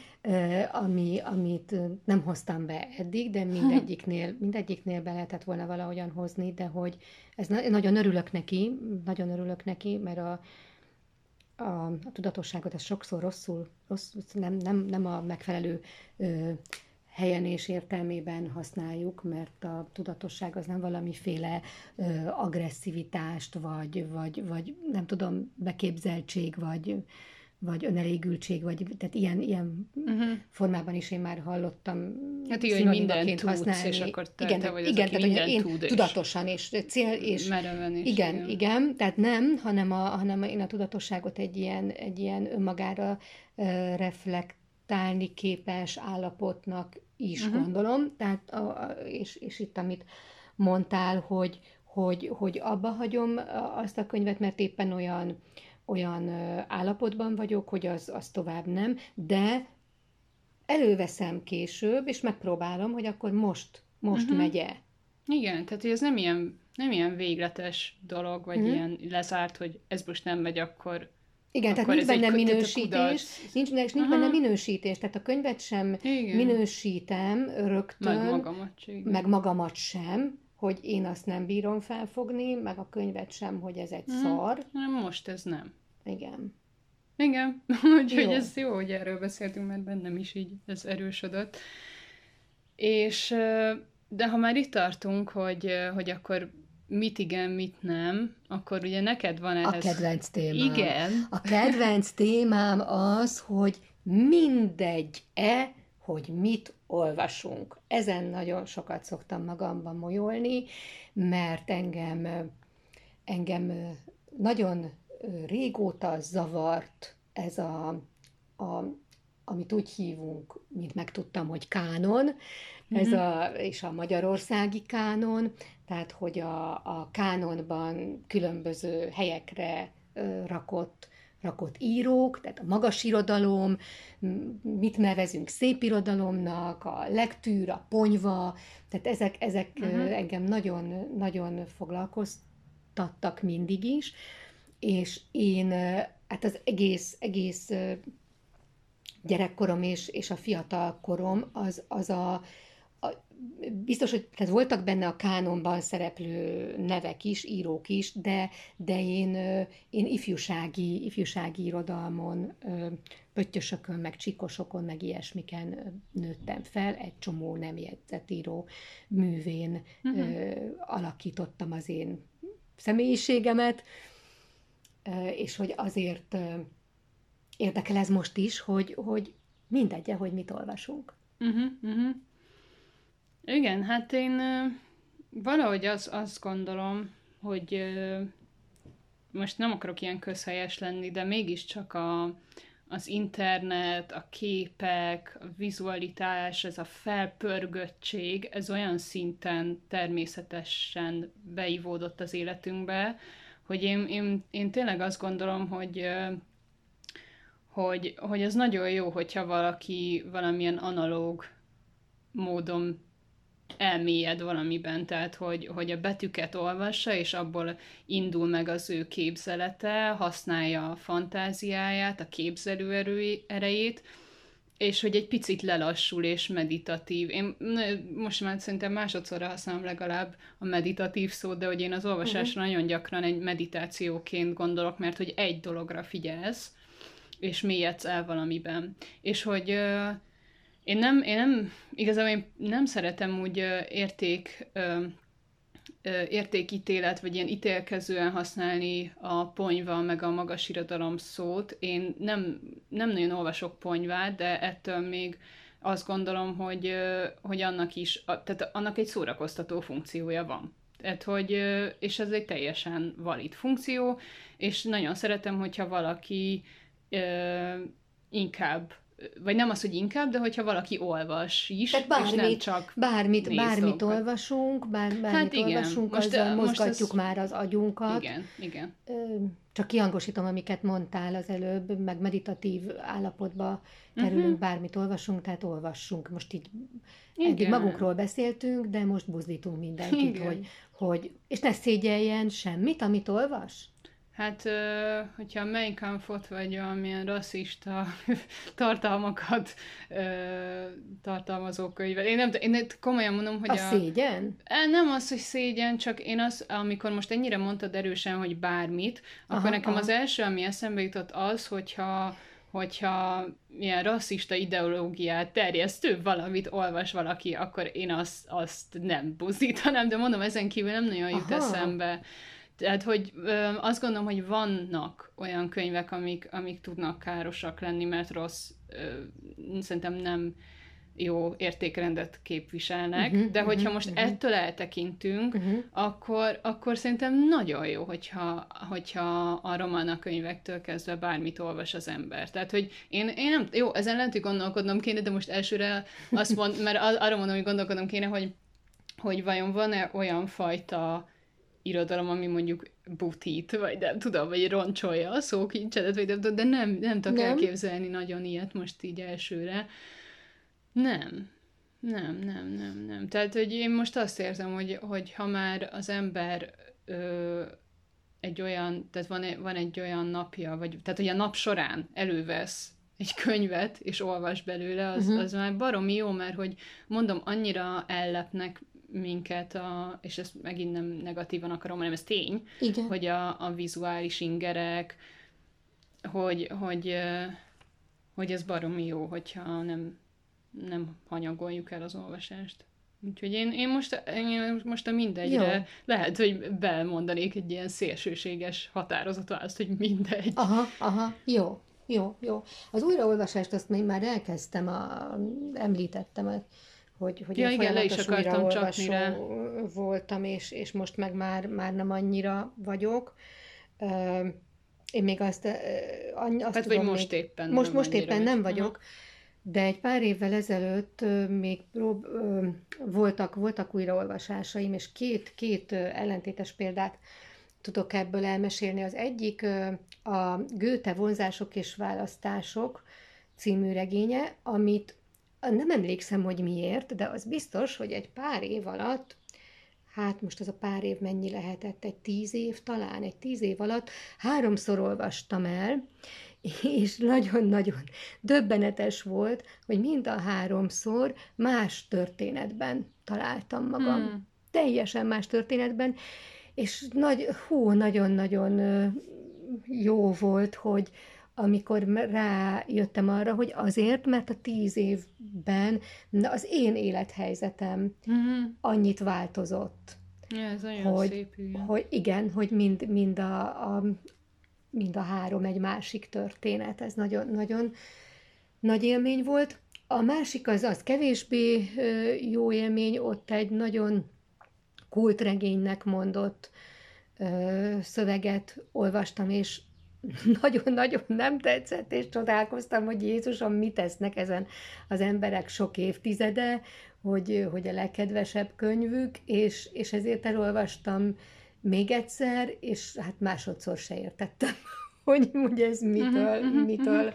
B: ami, amit nem hoztam be eddig, de mindegyiknél, mindegyiknél be lehetett volna valahogyan hozni, de hogy ez nagyon örülök neki, nagyon örülök neki, mert a, a, a tudatosságot ez sokszor rosszul, rosszul nem, nem, nem a megfelelő ö, helyen és értelmében használjuk, mert a tudatosság az nem valamiféle ö, agresszivitást, vagy, vagy, vagy nem tudom, beképzeltség, vagy, vagy önelégültség, vagy tehát ilyen, ilyen uh-huh. formában is én már hallottam
A: Hát igen, hogy mindent tudsz, használni. és akkor te, igen, te vagy igen, az, tehát,
B: hogy én tud, tudatosan és cél, és
A: mereven is,
B: igen, igen, igen, tehát nem, hanem, a, hanem én a tudatosságot egy ilyen, egy ilyen önmagára uh, reflektálni képes állapotnak is uh-huh. gondolom, tehát, a, és, és itt amit mondtál, hogy, hogy, hogy abba hagyom azt a könyvet, mert éppen olyan, olyan állapotban vagyok, hogy az, az tovább nem, de előveszem később, és megpróbálom, hogy akkor most, most uh-huh. megye.
A: Igen, tehát hogy ez nem ilyen, nem ilyen végletes dolog, vagy uh-huh. ilyen lezárt, hogy ez most nem megy, akkor
B: igen, Akkor tehát nincs benne minősítés, nincs, nincs Aha. benne minősítés, tehát a könyvet sem Igen. minősítem rögtön,
A: meg magamat,
B: meg magamat sem, hogy én azt nem bírom felfogni, meg a könyvet sem, hogy ez egy hmm. szar.
A: Nem, most ez nem.
B: Igen.
A: Igen, úgyhogy ez jó, hogy erről beszéltünk, mert bennem is így ez erősödött. És, de ha már itt tartunk, hogy, hogy akkor mit igen, mit nem, akkor ugye neked van ehhez...
B: A kedvenc témám.
A: Igen.
B: A kedvenc témám az, hogy mindegy-e, hogy mit olvasunk. Ezen nagyon sokat szoktam magamban molyolni, mert engem, engem nagyon régóta zavart ez a, a amit úgy hívunk, mint megtudtam, hogy kánon, ez mhm. a, és a magyarországi kánon, tehát hogy a, a kánonban különböző helyekre rakott rakott írók, tehát a magas irodalom, mit nevezünk szép irodalomnak, a legtűr, a ponyva, tehát ezek, ezek uh-huh. engem nagyon, nagyon foglalkoztattak mindig is, és én hát az egész, egész gyerekkorom és, és a fiatal korom az, az a, biztos, hogy tehát voltak benne a kánonban szereplő nevek is, írók is, de, de én, én ifjúsági, ifjúsági irodalmon, pöttyösökön, meg csikosokon, meg ilyesmiken nőttem fel, egy csomó nem jegyzett író művén uh-huh. alakítottam az én személyiségemet, és hogy azért érdekel ez most is, hogy, hogy mindegy, hogy mit olvasunk.
A: Uh-huh, uh-huh. Igen, hát én valahogy az, azt gondolom, hogy most nem akarok ilyen közhelyes lenni, de mégiscsak a, az internet, a képek, a vizualitás, ez a felpörgöttség, ez olyan szinten természetesen beivódott az életünkbe, hogy én, én, én tényleg azt gondolom, hogy hogy, hogy ez nagyon jó, hogyha valaki valamilyen analóg módon elmélyed valamiben, tehát hogy, hogy a betűket olvassa, és abból indul meg az ő képzelete, használja a fantáziáját, a képzelő erejét, és hogy egy picit lelassul és meditatív. Én most már szerintem másodszorra használom legalább a meditatív szót, de hogy én az olvasásra uh-huh. nagyon gyakran egy meditációként gondolok, mert hogy egy dologra figyelsz, és mélyedsz el valamiben. És hogy én nem, én nem, igazából én nem szeretem úgy érték, értékítélet, vagy ilyen ítélkezően használni a ponyva, meg a magas irodalom szót. Én nem, nem nagyon olvasok ponyvát, de ettől még azt gondolom, hogy, hogy annak is, tehát annak egy szórakoztató funkciója van. Tehát, hogy, és ez egy teljesen valid funkció, és nagyon szeretem, hogyha valaki inkább vagy nem az, hogy inkább, de hogyha valaki olvas is,
B: Tehát bármit, és nem csak Bármit, bármit dolgokat. olvasunk, bár, bármit hát igen. olvasunk, most, azzal most mozgatjuk ez... már az agyunkat.
A: Igen, igen.
B: Csak kihangosítom, amiket mondtál az előbb, meg meditatív állapotba kerülünk, uh-huh. bármit olvasunk, tehát olvassunk. Most így igen. eddig magunkról beszéltünk, de most buzdítunk mindenkit, hogy, hogy, és ne szégyeljen semmit, amit olvas.
A: Hát, hogyha Mein Kampfot vagy valamilyen rasszista tartalmakat tartalmazó könyvet. Én, nem, én komolyan mondom, hogy
B: a... A szégyen?
A: Nem az, hogy szégyen, csak én az, amikor most ennyire mondtad erősen, hogy bármit, akkor aha, nekem aha. az első, ami eszembe jutott az, hogyha hogyha ilyen rasszista ideológiát terjesztő valamit olvas valaki, akkor én azt, azt nem buzdítanám, de mondom, ezen kívül nem nagyon jut Aha. eszembe tehát, hogy ö, azt gondolom, hogy vannak olyan könyvek, amik, amik tudnak károsak lenni, mert rossz, ö, szerintem nem jó értékrendet képviselnek, uh-huh, de hogyha uh-huh, most uh-huh. ettől eltekintünk, uh-huh. akkor, akkor szerintem nagyon jó, hogyha, hogyha a romana könyvektől kezdve bármit olvas az ember. Tehát, hogy én, én nem, jó, ezen lehet, hogy gondolkodnom kéne, de most elsőre azt mond, mert arra mondom, hogy gondolkodnom kéne, hogy, hogy vajon van-e olyan fajta irodalom, ami mondjuk butít, vagy nem tudom, vagy roncsolja a szókincsedet, vagy nem de nem, nem tudok nem. elképzelni nagyon ilyet most így elsőre. Nem. Nem, nem, nem, nem. Tehát, hogy én most azt érzem, hogy, hogy ha már az ember ö, egy olyan, tehát van, van egy olyan napja, vagy, tehát, hogy a nap során elővesz egy könyvet, és olvas belőle, az, uh-huh. az már baromi jó, mert hogy mondom, annyira ellepnek minket, a, és ezt megint nem negatívan akarom, hanem ez tény, Igen. hogy a, a vizuális ingerek, hogy, hogy, hogy ez baromi jó, hogyha nem, nem hanyagoljuk el az olvasást. Úgyhogy én, én, most, én most a mindegyre Jó. lehet, hogy belmondanék egy ilyen szélsőséges határozatot, azt, hogy mindegy.
B: Aha, aha, jó, jó, jó. Az újraolvasást azt még már elkezdtem, a, említettem, hogy, hogy
A: ja, én igen, le is akartam csapni rá.
B: voltam, és, és most meg már, már nem annyira vagyok. Én még azt, azt
A: hát, tudom, vagy most még, éppen
B: Most, most éppen nem vagyok, Aha de egy pár évvel ezelőtt még prób, voltak, voltak újraolvasásaim, és két, két ellentétes példát tudok ebből elmesélni. Az egyik a Goethe vonzások és választások című regénye, amit nem emlékszem, hogy miért, de az biztos, hogy egy pár év alatt, hát most az a pár év mennyi lehetett, egy tíz év talán, egy tíz év alatt háromszor olvastam el, és nagyon-nagyon döbbenetes volt, hogy mind a háromszor más történetben találtam magam. Hmm. Teljesen más történetben, és nagy, hú, nagyon-nagyon jó volt, hogy amikor rájöttem arra, hogy azért, mert a tíz évben az én élethelyzetem mm-hmm. annyit változott.
A: Ja, ez olyan
B: hogy,
A: szép, igen.
B: Hogy igen, hogy mind, mind a, a, mind a három egy másik történet. Ez nagyon, nagyon nagy élmény volt. A másik az, az kevésbé jó élmény, ott egy nagyon kultregénynek mondott szöveget olvastam, és nagyon-nagyon nem tetszett, és csodálkoztam, hogy Jézusom, mit tesznek ezen az emberek sok évtizede, hogy, hogy a legkedvesebb könyvük, és, és ezért elolvastam még egyszer, és hát másodszor se értettem, hogy, hogy ez mitől, uh-huh, uh-huh, mitől.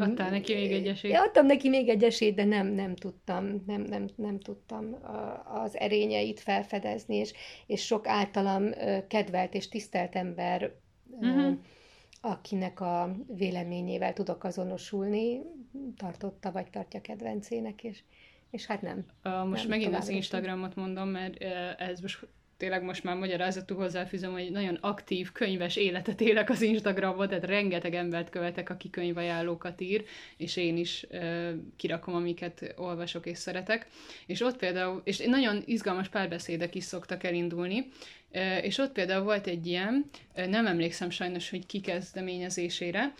A: Adtál neki még egy esélyt?
B: Adtam neki még egy esélyt, de nem, nem tudtam, nem, nem, nem tudtam az erényeit felfedezni, és, és sok általam kedvelt és tisztelt ember, uh-huh. Akinek a véleményével tudok azonosulni, tartotta vagy tartja kedvencének, és, és hát nem.
A: Uh, most
B: nem
A: megint az Instagramot mondom, mert ez most tényleg most már magyarázatul hozzáfűzöm, hogy nagyon aktív, könyves életet élek az Instagramon, tehát rengeteg embert követek, aki könyvajánlókat ír, és én is uh, kirakom, amiket olvasok és szeretek. És ott például, és nagyon izgalmas párbeszédek is szoktak elindulni, és ott például volt egy ilyen, nem emlékszem sajnos, hogy ki kezdeményezésére,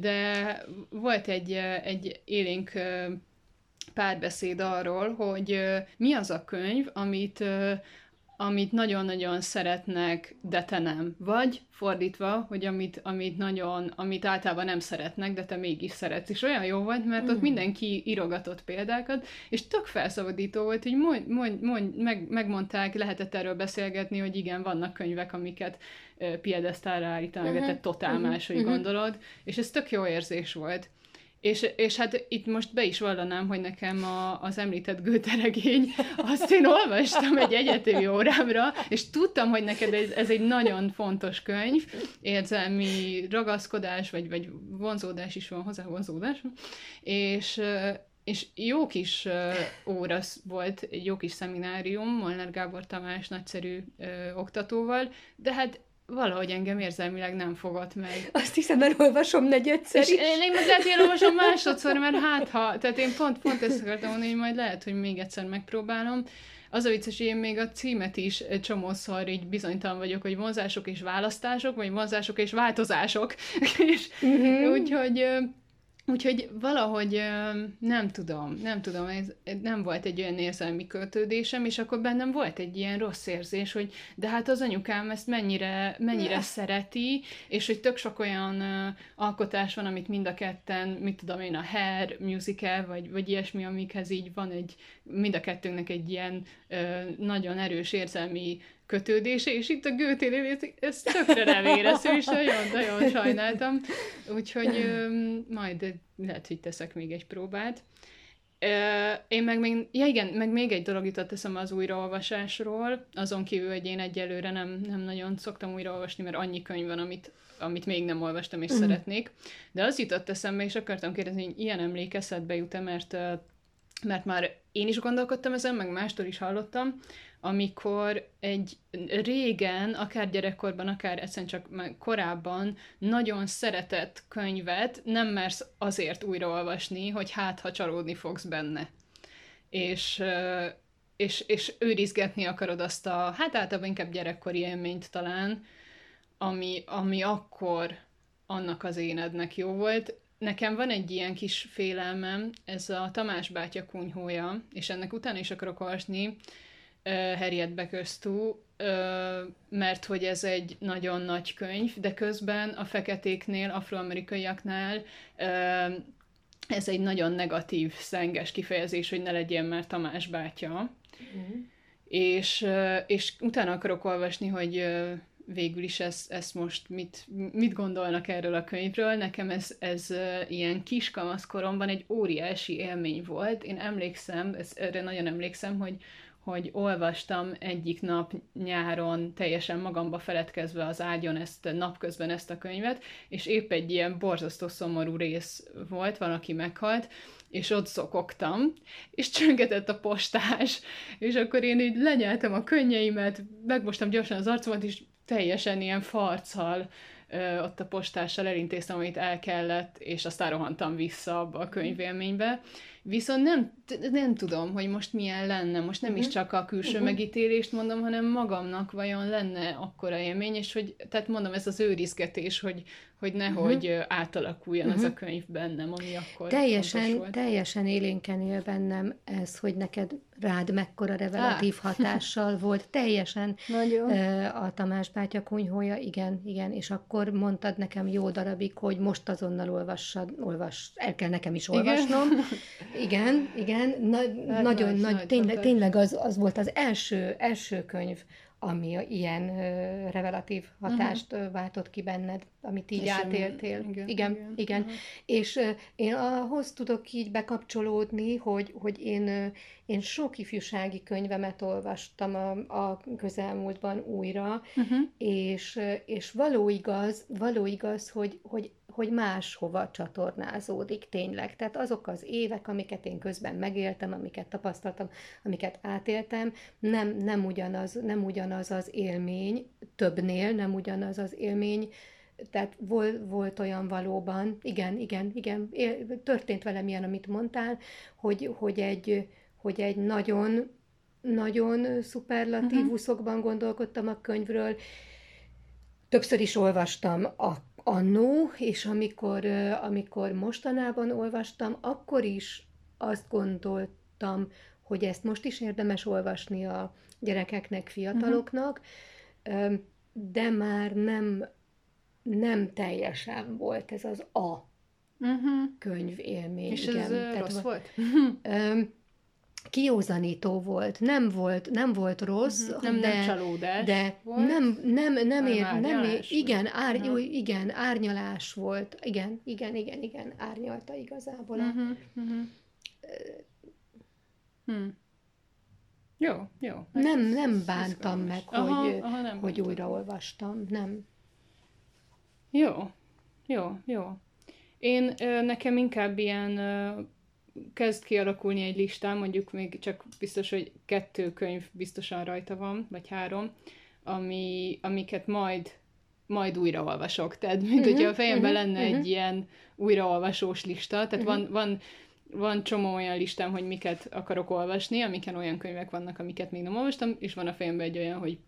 A: de volt egy, egy élénk párbeszéd arról, hogy mi az a könyv, amit amit nagyon-nagyon szeretnek, de te nem. Vagy fordítva, hogy amit, amit nagyon, amit általában nem szeretnek, de te mégis szeretsz. És olyan jó volt, mert mm. ott mindenki írogatott példákat, és tök felszabadító volt, hogy mond, mond, mond, meg, megmondták, lehetett erről beszélgetni, hogy igen, vannak könyvek, amiket piedesztára állítanak, uh-huh. te totál uh-huh. máshogy uh-huh. gondolod, és ez tök jó érzés volt. És, és hát itt most be is vallanám, hogy nekem a, az említett regény, azt én olvastam egy egyetemi órámra, és tudtam, hogy neked ez, ez egy nagyon fontos könyv, érzelmi ragaszkodás, vagy, vagy vonzódás is van hozzá, vonzódás, és, és jó kis óra volt, jó kis szeminárium, Molnár Gábor Tamás nagyszerű uh, oktatóval, de hát valahogy engem érzelmileg nem fogott meg.
B: Azt hiszem, elolvasom negyedszer
A: És
B: is.
A: én, én meg lehet, hogy elolvasom másodszor, mert hát ha, tehát én pont, pont ezt akartam mondani, hogy majd lehet, hogy még egyszer megpróbálom. Az a vicces, hogy én még a címet is csomószor így bizonytalan vagyok, hogy vonzások és választások, vagy vonzások és változások. és uh-huh. úgyhogy Úgyhogy valahogy nem tudom, nem tudom, ez nem volt egy olyan érzelmi kötődésem, és akkor bennem volt egy ilyen rossz érzés, hogy de hát az anyukám ezt mennyire, mennyire szereti, és hogy tök sok olyan alkotás van, amit mind a ketten, mit tudom én, a Hair musical, vagy, vagy ilyesmi, amikhez így van egy, mind a kettőnknek egy ilyen nagyon erős érzelmi kötődése, és itt a Gőténél ez tökre nem érező, és nagyon-nagyon sajnáltam. Úgyhogy majd lehet, hogy teszek még egy próbát. Én meg még, ja igen, meg még egy dolog jutott eszem az újraolvasásról, azon kívül, hogy én egyelőre nem, nem nagyon szoktam újraolvasni, mert annyi könyv van, amit, amit még nem olvastam és mm. szeretnék. De az jutott eszembe, és akartam kérdezni, hogy ilyen emlékezetbe jut-e, mert, mert már én is gondolkodtam ezen, meg mástól is hallottam, amikor egy régen, akár gyerekkorban, akár egyszerűen csak korábban nagyon szeretett könyvet nem mersz azért újraolvasni, hogy hát, ha csalódni fogsz benne. És és, és őrizgetni akarod azt a, hát általában inkább gyerekkori élményt talán, ami, ami akkor annak az énednek jó volt. Nekem van egy ilyen kis félelmem, ez a Tamás bátya kunyhója, és ennek utána is akarok olvasni, Harriet Beckerstú, mert hogy ez egy nagyon nagy könyv, de közben a feketéknél, afroamerikaiaknál ez egy nagyon negatív, szenges kifejezés, hogy ne legyen már Tamás bátya. Mm. És, és utána akarok olvasni, hogy végül is ezt, ezt most mit, mit gondolnak erről a könyvről. Nekem ez, ez ilyen kiskamaszkoromban egy óriási élmény volt. Én emlékszem, ez, erre nagyon emlékszem, hogy hogy olvastam egyik nap nyáron teljesen magamba feledkezve az ágyon ezt napközben ezt a könyvet, és épp egy ilyen borzasztó szomorú rész volt, van, aki meghalt, és ott szokogtam, és csöngetett a postás, és akkor én így lenyeltem a könnyeimet, megmostam gyorsan az arcomat, és teljesen ilyen farccal ott a postással elintéztem, amit el kellett, és aztán rohantam vissza abba a könyvélménybe, Viszont nem, nem tudom, hogy most milyen lenne. Most nem uh-huh. is mhm. csak a külső uh-huh. megítélést mondom, hanem magamnak vajon lenne akkora élmény, és hogy, tehát mondom, ez az őrizgetés, hogy, hogy nehogy uh-huh. átalakuljon uh-huh. az a könyv bennem, ami akkor
B: Teljesen, volt. teljesen élénken él bennem ez, hogy neked rád mekkora revelatív ah. hatással volt. Teljesen Nagyon. a Tamás bátya kunyhója, igen, igen, és akkor mondtad nekem jó darabig, hogy most azonnal olvassad, olvas, el kell nekem is olvasnom. Igen, igen, na, hát nagyon nagy, nagy, tényleg, tényleg az, az volt az első, első könyv, ami ilyen revelatív hatást uh-huh. váltott ki benned, amit így És átéltél. Igen, igen. igen. igen. Uh-huh. És uh, én ahhoz tudok így bekapcsolódni, hogy, hogy én, uh, én sok ifjúsági könyvemet olvastam a, a közelmúltban újra, uh-huh. és, uh, és való igaz, való igaz, hogy, hogy hogy máshova csatornázódik tényleg. Tehát azok az évek, amiket én közben megéltem, amiket tapasztaltam, amiket átéltem, nem, nem, ugyanaz, nem ugyanaz az élmény, többnél nem ugyanaz az élmény, tehát volt, volt olyan valóban, igen, igen, igen, történt velem ilyen, amit mondtál, hogy, hogy, egy, hogy egy nagyon, nagyon szuperlatívuszokban gondolkodtam a könyvről, többször is olvastam a annó, és amikor, amikor mostanában olvastam, akkor is azt gondoltam, hogy ezt most is érdemes olvasni a gyerekeknek, fiataloknak, uh-huh. de már nem, nem teljesen volt ez az a uh-huh. könyv élmény.
A: És igen. ez Tehát, rossz volt?
B: kiózanító volt, nem volt, nem volt rossz,
A: uh-huh. nem, de, nem csalódás
B: de volt, nem, nem, nem, ér, nem ér, igen, ár, uh-huh. igen, árnyalás volt, igen, igen, igen, igen, árnyalta igazából. Uh-huh. Uh-huh.
A: Hmm. Jó, jó.
B: Nem, nem bántam meg, aha, hogy, aha, nem hogy újraolvastam, nem.
A: Jó, jó, jó. Én nekem inkább ilyen kezd kialakulni egy listám, mondjuk még csak biztos, hogy kettő könyv biztosan rajta van, vagy három, ami, amiket majd majd újraolvasok. Tehát, mint uh-huh, hogyha a fejemben uh-huh, lenne uh-huh. egy ilyen újraolvasós lista. Tehát uh-huh. van, van, van csomó olyan listám, hogy miket akarok olvasni, amiken olyan könyvek vannak, amiket még nem olvastam, és van a fejemben egy olyan, hogy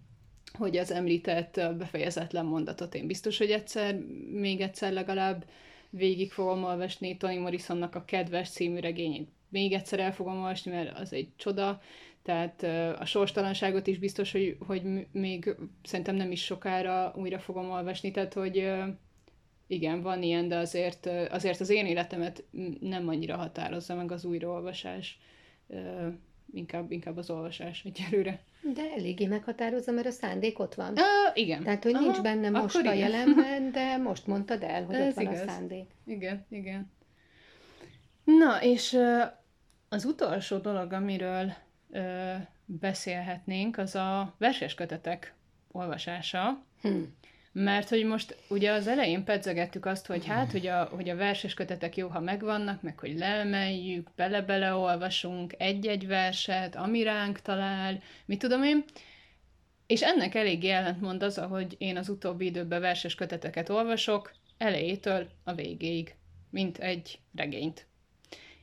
A: hogy az említett befejezetlen mondatot én biztos, hogy egyszer, még egyszer legalább végig fogom olvasni Toni Morrisonnak a Kedves című regényét. Még egyszer el fogom olvasni, mert az egy csoda, tehát a sorstalanságot is biztos, hogy, hogy még szerintem nem is sokára újra fogom olvasni, tehát hogy igen, van ilyen, de azért, azért az én életemet nem annyira határozza meg az újraolvasás, inkább, inkább az olvasás egyelőre.
B: De eléggé meghatározza, mert a szándék ott van.
A: Uh, igen.
B: Tehát, hogy Aha, nincs benne most a igen. jelenben, de most mondtad el, hogy Ez ott van igaz. a szándék.
A: Igen, igen. Na, és az utolsó dolog, amiről beszélhetnénk, az a verses kötetek olvasása. Hm. Mert hogy most ugye az elején pedzegettük azt, hogy hát, hogy a, hogy a verses kötetek jó, ha megvannak, meg hogy leemeljük, bele-bele olvasunk egy-egy verset, ami ránk talál, mit tudom én. És ennek elég ellentmond az, ahogy én az utóbbi időben verses köteteket olvasok, elejétől a végéig, mint egy regényt.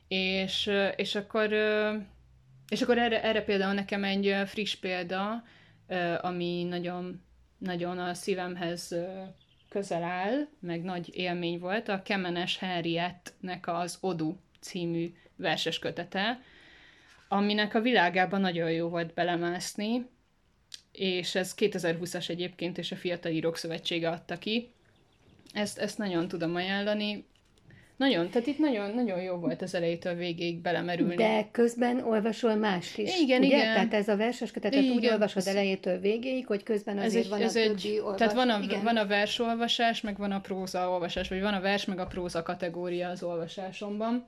A: És, és akkor És akkor erre, erre például nekem egy friss példa, ami nagyon, nagyon a szívemhez közel áll, meg nagy élmény volt, a Kemenes Henriettnek az Odu című verses kötete, aminek a világában nagyon jó volt belemászni, és ez 2020-as egyébként, és a Fiatal Írók Szövetsége adta ki. Ezt, ezt nagyon tudom ajánlani. Nagyon, tehát itt nagyon, nagyon jó volt az elejétől végéig belemerülni.
B: De közben olvasol mást is.
A: Igen,
B: ugye?
A: igen.
B: Tehát ez a verses kötetet
A: Igen.
B: úgy olvasod elejétől végéig, hogy közben
A: Ez
B: azért
A: egy,
B: van
A: ez
B: a
A: egy,
B: többi olvas.
A: tehát van a,
B: igen.
A: van a versolvasás, meg van a próza olvasás, vagy van a vers, meg a próza kategória az olvasásomban.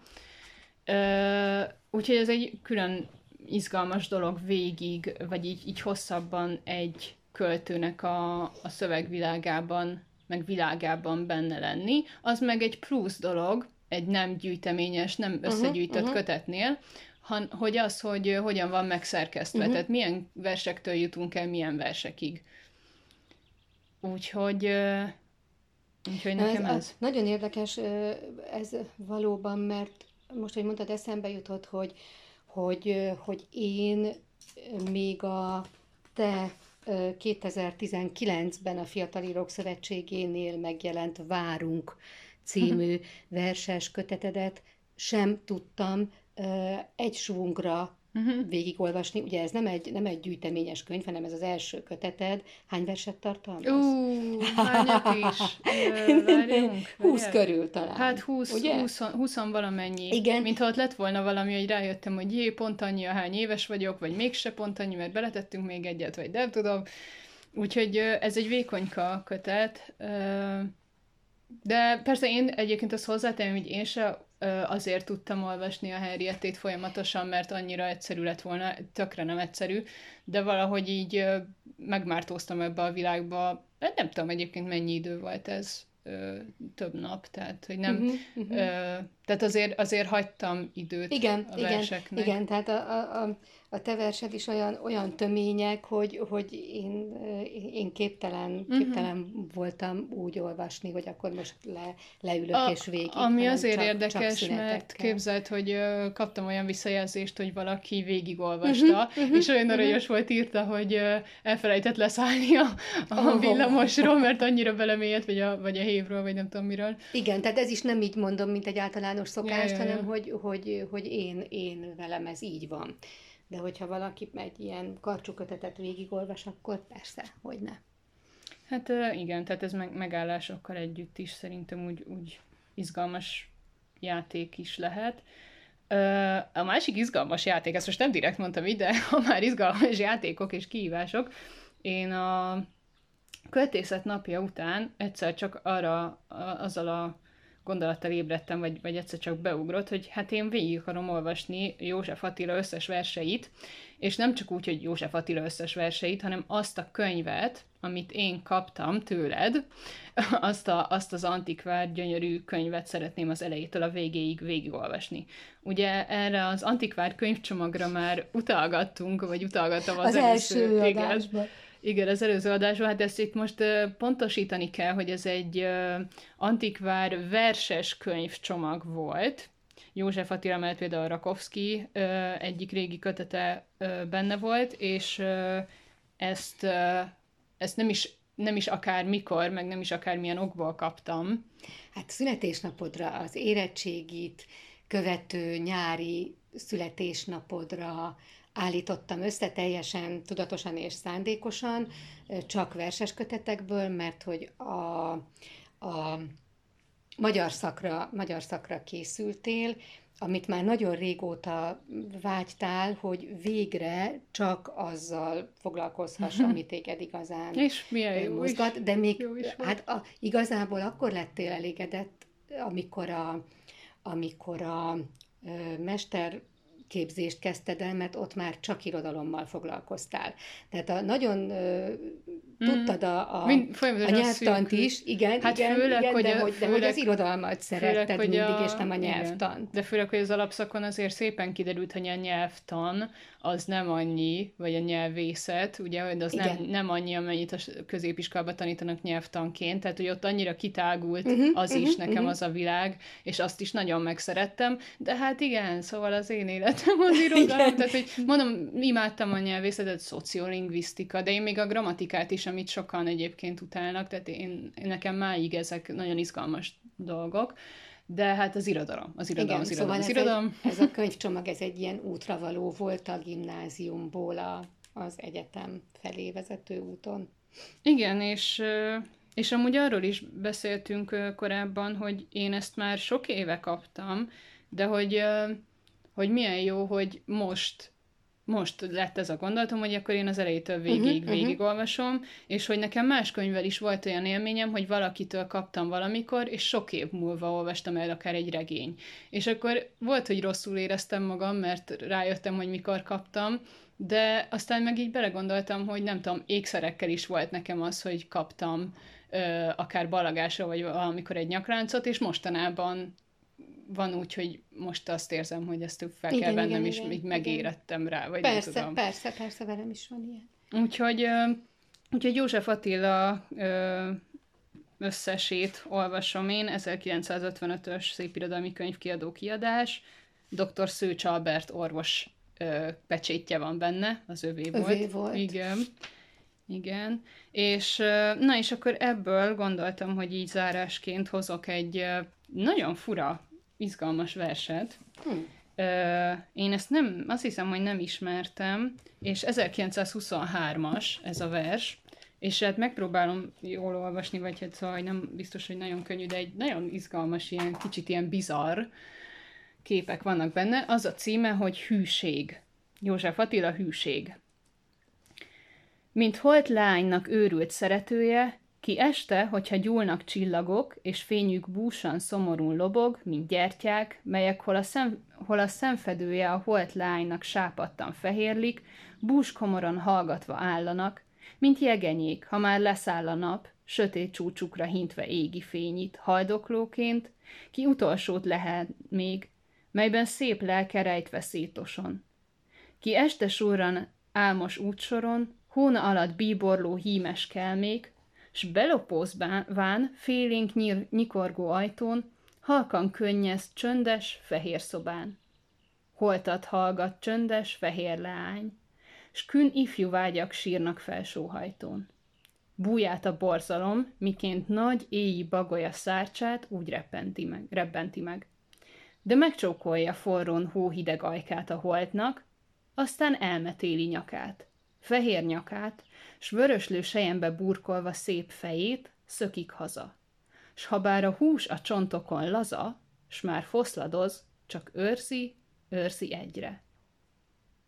A: Ö, úgyhogy ez egy külön izgalmas dolog végig, vagy így, így hosszabban egy költőnek a, a szövegvilágában, meg világában benne lenni. Az meg egy plusz dolog, egy nem gyűjteményes, nem összegyűjtött
B: uh-huh.
A: kötetnél, han, hogy az, hogy hogyan van megszerkesztve,
B: Mhm.
A: tehát milyen versektől jutunk el, milyen versekig. Úgyhogy, úgyhogy nekem
B: ez,
A: ez.
B: Nagyon érdekes ez valóban, mert most, hogy mondtad, eszembe jutott, hogy, hogy, hogy én még a te 2019-ben a Fiatal Írók Szövetségénél megjelent Várunk című verses kötetedet. Sem tudtam egy svungra
A: Uh-huh.
B: végigolvasni. Ugye ez nem egy, nem egy gyűjteményes könyv, hanem ez az első köteted. Hány verset tartalmaz?
A: Ú, hányat is? Várjunk.
B: 20
A: várjál.
B: körül talán.
A: Hát 20,
B: ugye?
A: 20, 20 valamennyi.
B: Igen.
A: Mintha ott lett volna valami, hogy rájöttem, hogy jé, pont annyi, hány éves vagyok, vagy mégse pont annyi, mert beletettünk még egyet, vagy nem tudom. Úgyhogy ez egy vékonyka kötet. De persze én egyébként azt hozzátenném, hogy én se azért tudtam olvasni a Henriettét folyamatosan, mert annyira egyszerű lett volna, tökre nem egyszerű, de valahogy így megmártóztam ebbe a világba. Hát Nem tudom egyébként mennyi idő volt ez, több nap, tehát hogy nem,
B: mhm.
A: ö, tehát azért, azért hagytam időt
B: Igen,
A: a
B: igen,
A: verseknek.
B: igen, tehát a, a, a, a te versed is olyan, olyan tömények, hogy, hogy én, én képtelen,
A: Mhm.
B: képtelen voltam úgy olvasni, hogy akkor most le, leülök
A: A,
B: és végig.
A: ami azért
B: csak,
A: érdekes,
B: csak
A: mert képzeld, hogy kaptam olyan visszajelzést, hogy valaki végigolvasta,
B: mhm,
A: és olyan aranyos volt írta, hogy elfelejtett leszállni a, a
B: Oh.
A: villamosról, mert annyira belemélyedt, vagy a, vagy a hévről, vagy nem tudom miről.
B: Igen, tehát ez is nem így mondom, mint egy általános szokást,
A: Ja, ja, ja.
B: hanem hogy, hogy, hogy én, én velem ez így van. De hogyha valaki egy ilyen karcsú kötetet végigolvas, akkor persze, hogy ne.
A: Hát igen, tehát ez meg, megállásokkal együtt is szerintem úgy, úgy izgalmas játék is lehet. A másik izgalmas játék, ezt most nem direkt mondtam ide, ha már izgalmas játékok és kihívások, én a költészet napja után egyszer csak arra, azzal a gondolattal ébredtem, vagy, vagy egyszer csak beugrott, hogy hát én végig akarom olvasni József Attila összes verseit, és nem csak úgy, hogy József Attila összes verseit, hanem azt a könyvet, amit én kaptam tőled, azt, a, azt az antikvár gyönyörű könyvet szeretném az elejétől a végéig végigolvasni. Ugye erre az antikvár könyvcsomagra már utalgattunk, vagy utalgattam az,
B: Az, első
A: igen,
B: adásban.
A: Igen, az előző adásban, hát ezt itt most pontosítani kell, hogy ez egy antikvár verses könyvcsomag volt. József Attila mellett például Rakowski egyik régi kötete benne volt, és ezt, ezt nem is nem is akár mikor, meg nem is akár milyen okból kaptam.
B: Hát születésnapodra, az érettségit követő nyári születésnapodra állítottam össze teljesen tudatosan és szándékosan, csak verses kötetekből, mert hogy a, a magyar szakra, magyar szakra készültél, amit már nagyon régóta vágytál, hogy végre csak azzal foglalkozhass, ami téged igazán
A: És milyen jó is.
B: mozgat, de még
A: jó is volt.
B: hát a, igazából akkor lettél elégedett, amikor a, amikor a ö, mester képzést kezdted el, mert ott már csak irodalommal foglalkoztál. Tehát a, nagyon ö, tudtad a, a,
A: Mind,
B: a nyelvtant is, igen,
A: Hát
B: igen,
A: főleg,
B: igen
A: hogy
B: de,
A: a-
B: hogy, de hogy
A: főleg-
B: az irodalmat szeretted
A: hogy
B: mindig,
A: a-
B: és nem a
A: igen.
B: nyelvtant.
A: De főleg, hogy az alapszakon azért szépen kiderült, hogy a nyelvtan az nem annyi, vagy a nyelvészet, ugye, hogy az nem,
B: Igen.
A: nem annyi, amennyit a középiskolában tanítanak nyelvtanként, tehát hogy ott annyira kitágult
B: Mhm,
A: az is
B: mhm,
A: nekem
B: mhm.
A: az a világ, és azt is nagyon megszerettem, de hát igen, szóval az én életem szeretem az irodalmat, tehát hogy mondom, imádtam a nyelvészetet, szociolingvisztika, de én még a grammatikát is, amit sokan egyébként utálnak, tehát én, nekem máig ezek nagyon izgalmas dolgok, de hát az irodalom, az irodalom, Igen, az irodalom, szóval az irodalom.
B: Ez, ez a könyvcsomag, ez egy ilyen útravaló volt a gimnáziumból a, az egyetem felé vezető úton.
A: Igen, és és amúgy arról is beszéltünk korábban, hogy én ezt már sok éve kaptam, de hogy, hogy milyen jó, hogy most most lett ez a gondolatom, hogy akkor én az elejétől végig uh-huh, uh-huh. végigolvasom, és hogy nekem más könyvvel is volt olyan élményem, hogy valakitől kaptam valamikor, és sok év múlva olvastam el akár egy regény. És akkor volt, hogy rosszul éreztem magam, mert rájöttem, hogy mikor kaptam, de aztán meg így belegondoltam, hogy nem tudom, ékszerekkel is volt nekem az, hogy kaptam ö, akár balagásra, vagy valamikor egy nyakláncot, és mostanában van úgy, hogy most azt érzem, hogy ezt fel igen, kell vennem, igen, és igen, még megérettem igen. rá, vagy
B: persze,
A: nem tudom.
B: Persze, persze, velem is van ilyen.
A: Úgyhogy, úgyhogy József Attila összesét olvasom én, 1955-ös szépirodalmi könyvkiadó kiadás, dr. Szőcs Albert orvos pecsétje van benne, az övé volt.
B: Övé volt.
A: Igen. Igen, és na és akkor ebből gondoltam, hogy így zárásként hozok egy nagyon fura, izgalmas verset. Hmm. Én ezt nem, azt hiszem, hogy nem ismertem, és 1923-as ez a vers, és hát megpróbálom jól olvasni, vagy hát szóval nem biztos, hogy nagyon könnyű, de egy nagyon izgalmas, ilyen kicsit ilyen bizarr képek vannak benne. Az a címe, hogy Hűség. József Attila Hűség. Mint holt lánynak őrült szeretője, ki este, hogyha gyúlnak csillagok, és fényük búsan szomorún lobog, mint gyertyák, melyek hol a, szem, hol a szemfedője a holt lánynak sápadtan fehérlik, búskomoron hallgatva állanak, mint jegenyék, ha már leszáll a nap, sötét csúcsukra hintve égi fényit, haldoklóként, ki utolsót lehet még, melyben szép lelke rejtve szétoson. Ki este sorran álmos útsoron, hóna alatt bíborló hímes kelmék, s belopózván félénk nyír, nyikorgó ajtón, halkan könnyez csöndes, fehér szobán. Holtat hallgat csöndes, fehér leány, s kün ifjú vágyak sírnak felsóhajtón. Búját a borzalom, miként nagy éji bagolya szárcsát úgy reppenti meg, rebbenti meg. De megcsókolja forrón hóhideg ajkát a holtnak, aztán elmetéli nyakát fehér nyakát, s vöröslő sejembe burkolva szép fejét, szökik haza. S ha bár a hús a csontokon laza, s már foszladoz, csak őrzi, őrzi egyre.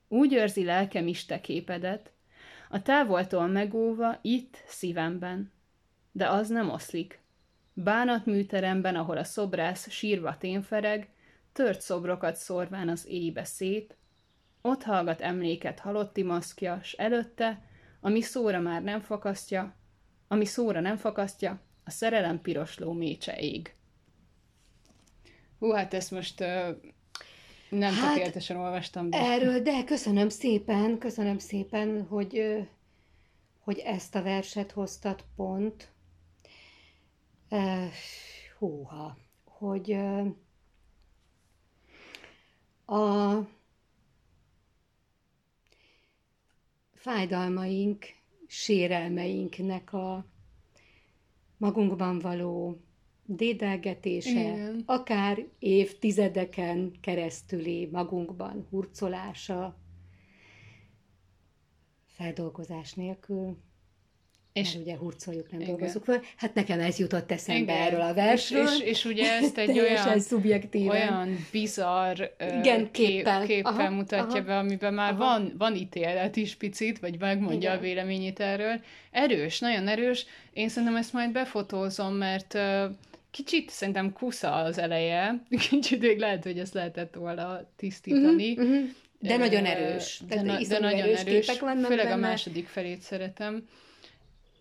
A: Úgy őrzi lelkem iste képedet, a távoltól megóva itt, szívemben. De az nem oszlik. Bánatműteremben, ahol a szobrász sírva ténfereg, tört szobrokat szorván az éjbe szét, ott hallgat emléket halotti maszkja, s előtte, ami szóra már nem fakasztja, ami szóra nem fakasztja, a szerelem pirosló mécse ég. Hú, hát ezt most uh, nem hát, tökéletesen olvastam.
B: De... Erről, de köszönöm szépen, köszönöm szépen, hogy, hogy ezt a verset hoztat pont. Uh, húha, hogy uh, a fájdalmaink, sérelmeinknek a magunkban való dédelgetése, Igen. akár évtizedeken keresztüli magunkban hurcolása, feldolgozás nélkül és Mert ugye hurcoljuk, nem igen. dolgozzuk fel. Hát nekem ez jutott eszembe igen. erről a versről.
A: És, és, és ugye ezt egy olyan, olyan bizarr igen, képpel, képpel aha, mutatja aha, be, amiben már van, van ítélet is picit, vagy megmondja igen. a véleményét erről. Erős, nagyon erős. Én szerintem ezt majd befotózom, mert kicsit szerintem kusza az eleje, kicsit még lehet, hogy ezt lehetett volna tisztítani. Uh-huh, uh-huh.
B: De nagyon erős.
A: De, de, de nagyon erős, erős főleg benne. a második felét szeretem.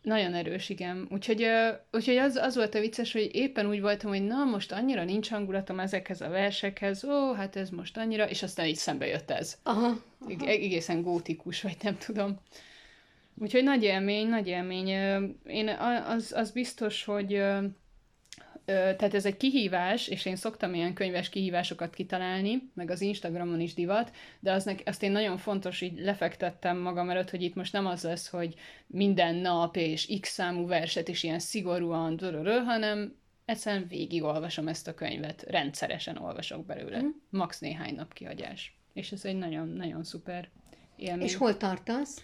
A: Nagyon erős, igen. Úgyhogy, úgyhogy az, az volt a vicces, hogy éppen úgy voltam, hogy na, most annyira nincs hangulatom ezekhez a versekhez, ó, hát ez most annyira, és aztán így szembe jött ez.
B: Aha, aha.
A: Eg- egészen gótikus, vagy nem tudom. Úgyhogy nagy élmény, nagy élmény. Én az, az biztos, hogy tehát ez egy kihívás, és én szoktam ilyen könyves kihívásokat kitalálni, meg az Instagramon is divat, de aznak, azt én nagyon fontos, így lefektettem magam előtt, hogy itt most nem az lesz, hogy minden nap és x számú verset is ilyen szigorúan, dörörö, hanem egyszerűen végigolvasom ezt a könyvet, rendszeresen olvasok belőle. Mm. Max néhány nap kihagyás. És ez egy nagyon-nagyon szuper élmény.
B: És hol tartasz?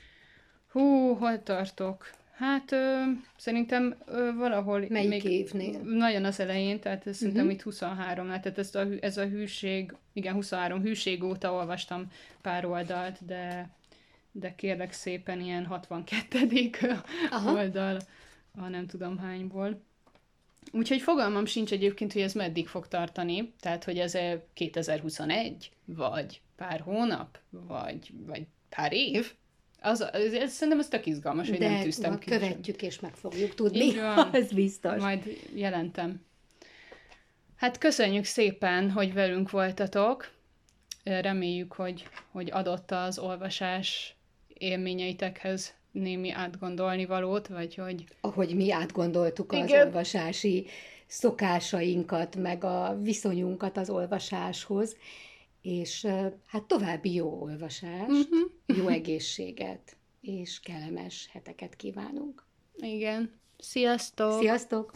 A: Hú, hol tartok? Hát ö, szerintem ö, valahol...
B: Melyik még évnél?
A: Nagyon az elején, tehát ez szerintem uh-huh. itt 23 tehát ez a, ez a hűség, igen, 23 hűség óta olvastam pár oldalt, de, de kérlek szépen ilyen 62. Aha. oldal, a nem tudom hányból. Úgyhogy fogalmam sincs egyébként, hogy ez meddig fog tartani, tehát hogy ez 2021, vagy pár hónap, vagy, vagy pár év, az, ez, ez, szerintem ez tök izgalmas, hogy
B: De
A: nem tűztem
B: ki. követjük és meg fogjuk tudni, ez biztos.
A: Majd jelentem. Hát köszönjük szépen, hogy velünk voltatok. Reméljük, hogy, hogy adott az olvasás élményeitekhez némi átgondolni valót, vagy hogy...
B: Ahogy mi átgondoltuk Igen. az olvasási szokásainkat, meg a viszonyunkat az olvasáshoz, és hát további jó olvasást, uh-huh. jó egészséget, és kellemes heteket kívánunk.
A: Igen. Sziasztok!
B: Sziasztok!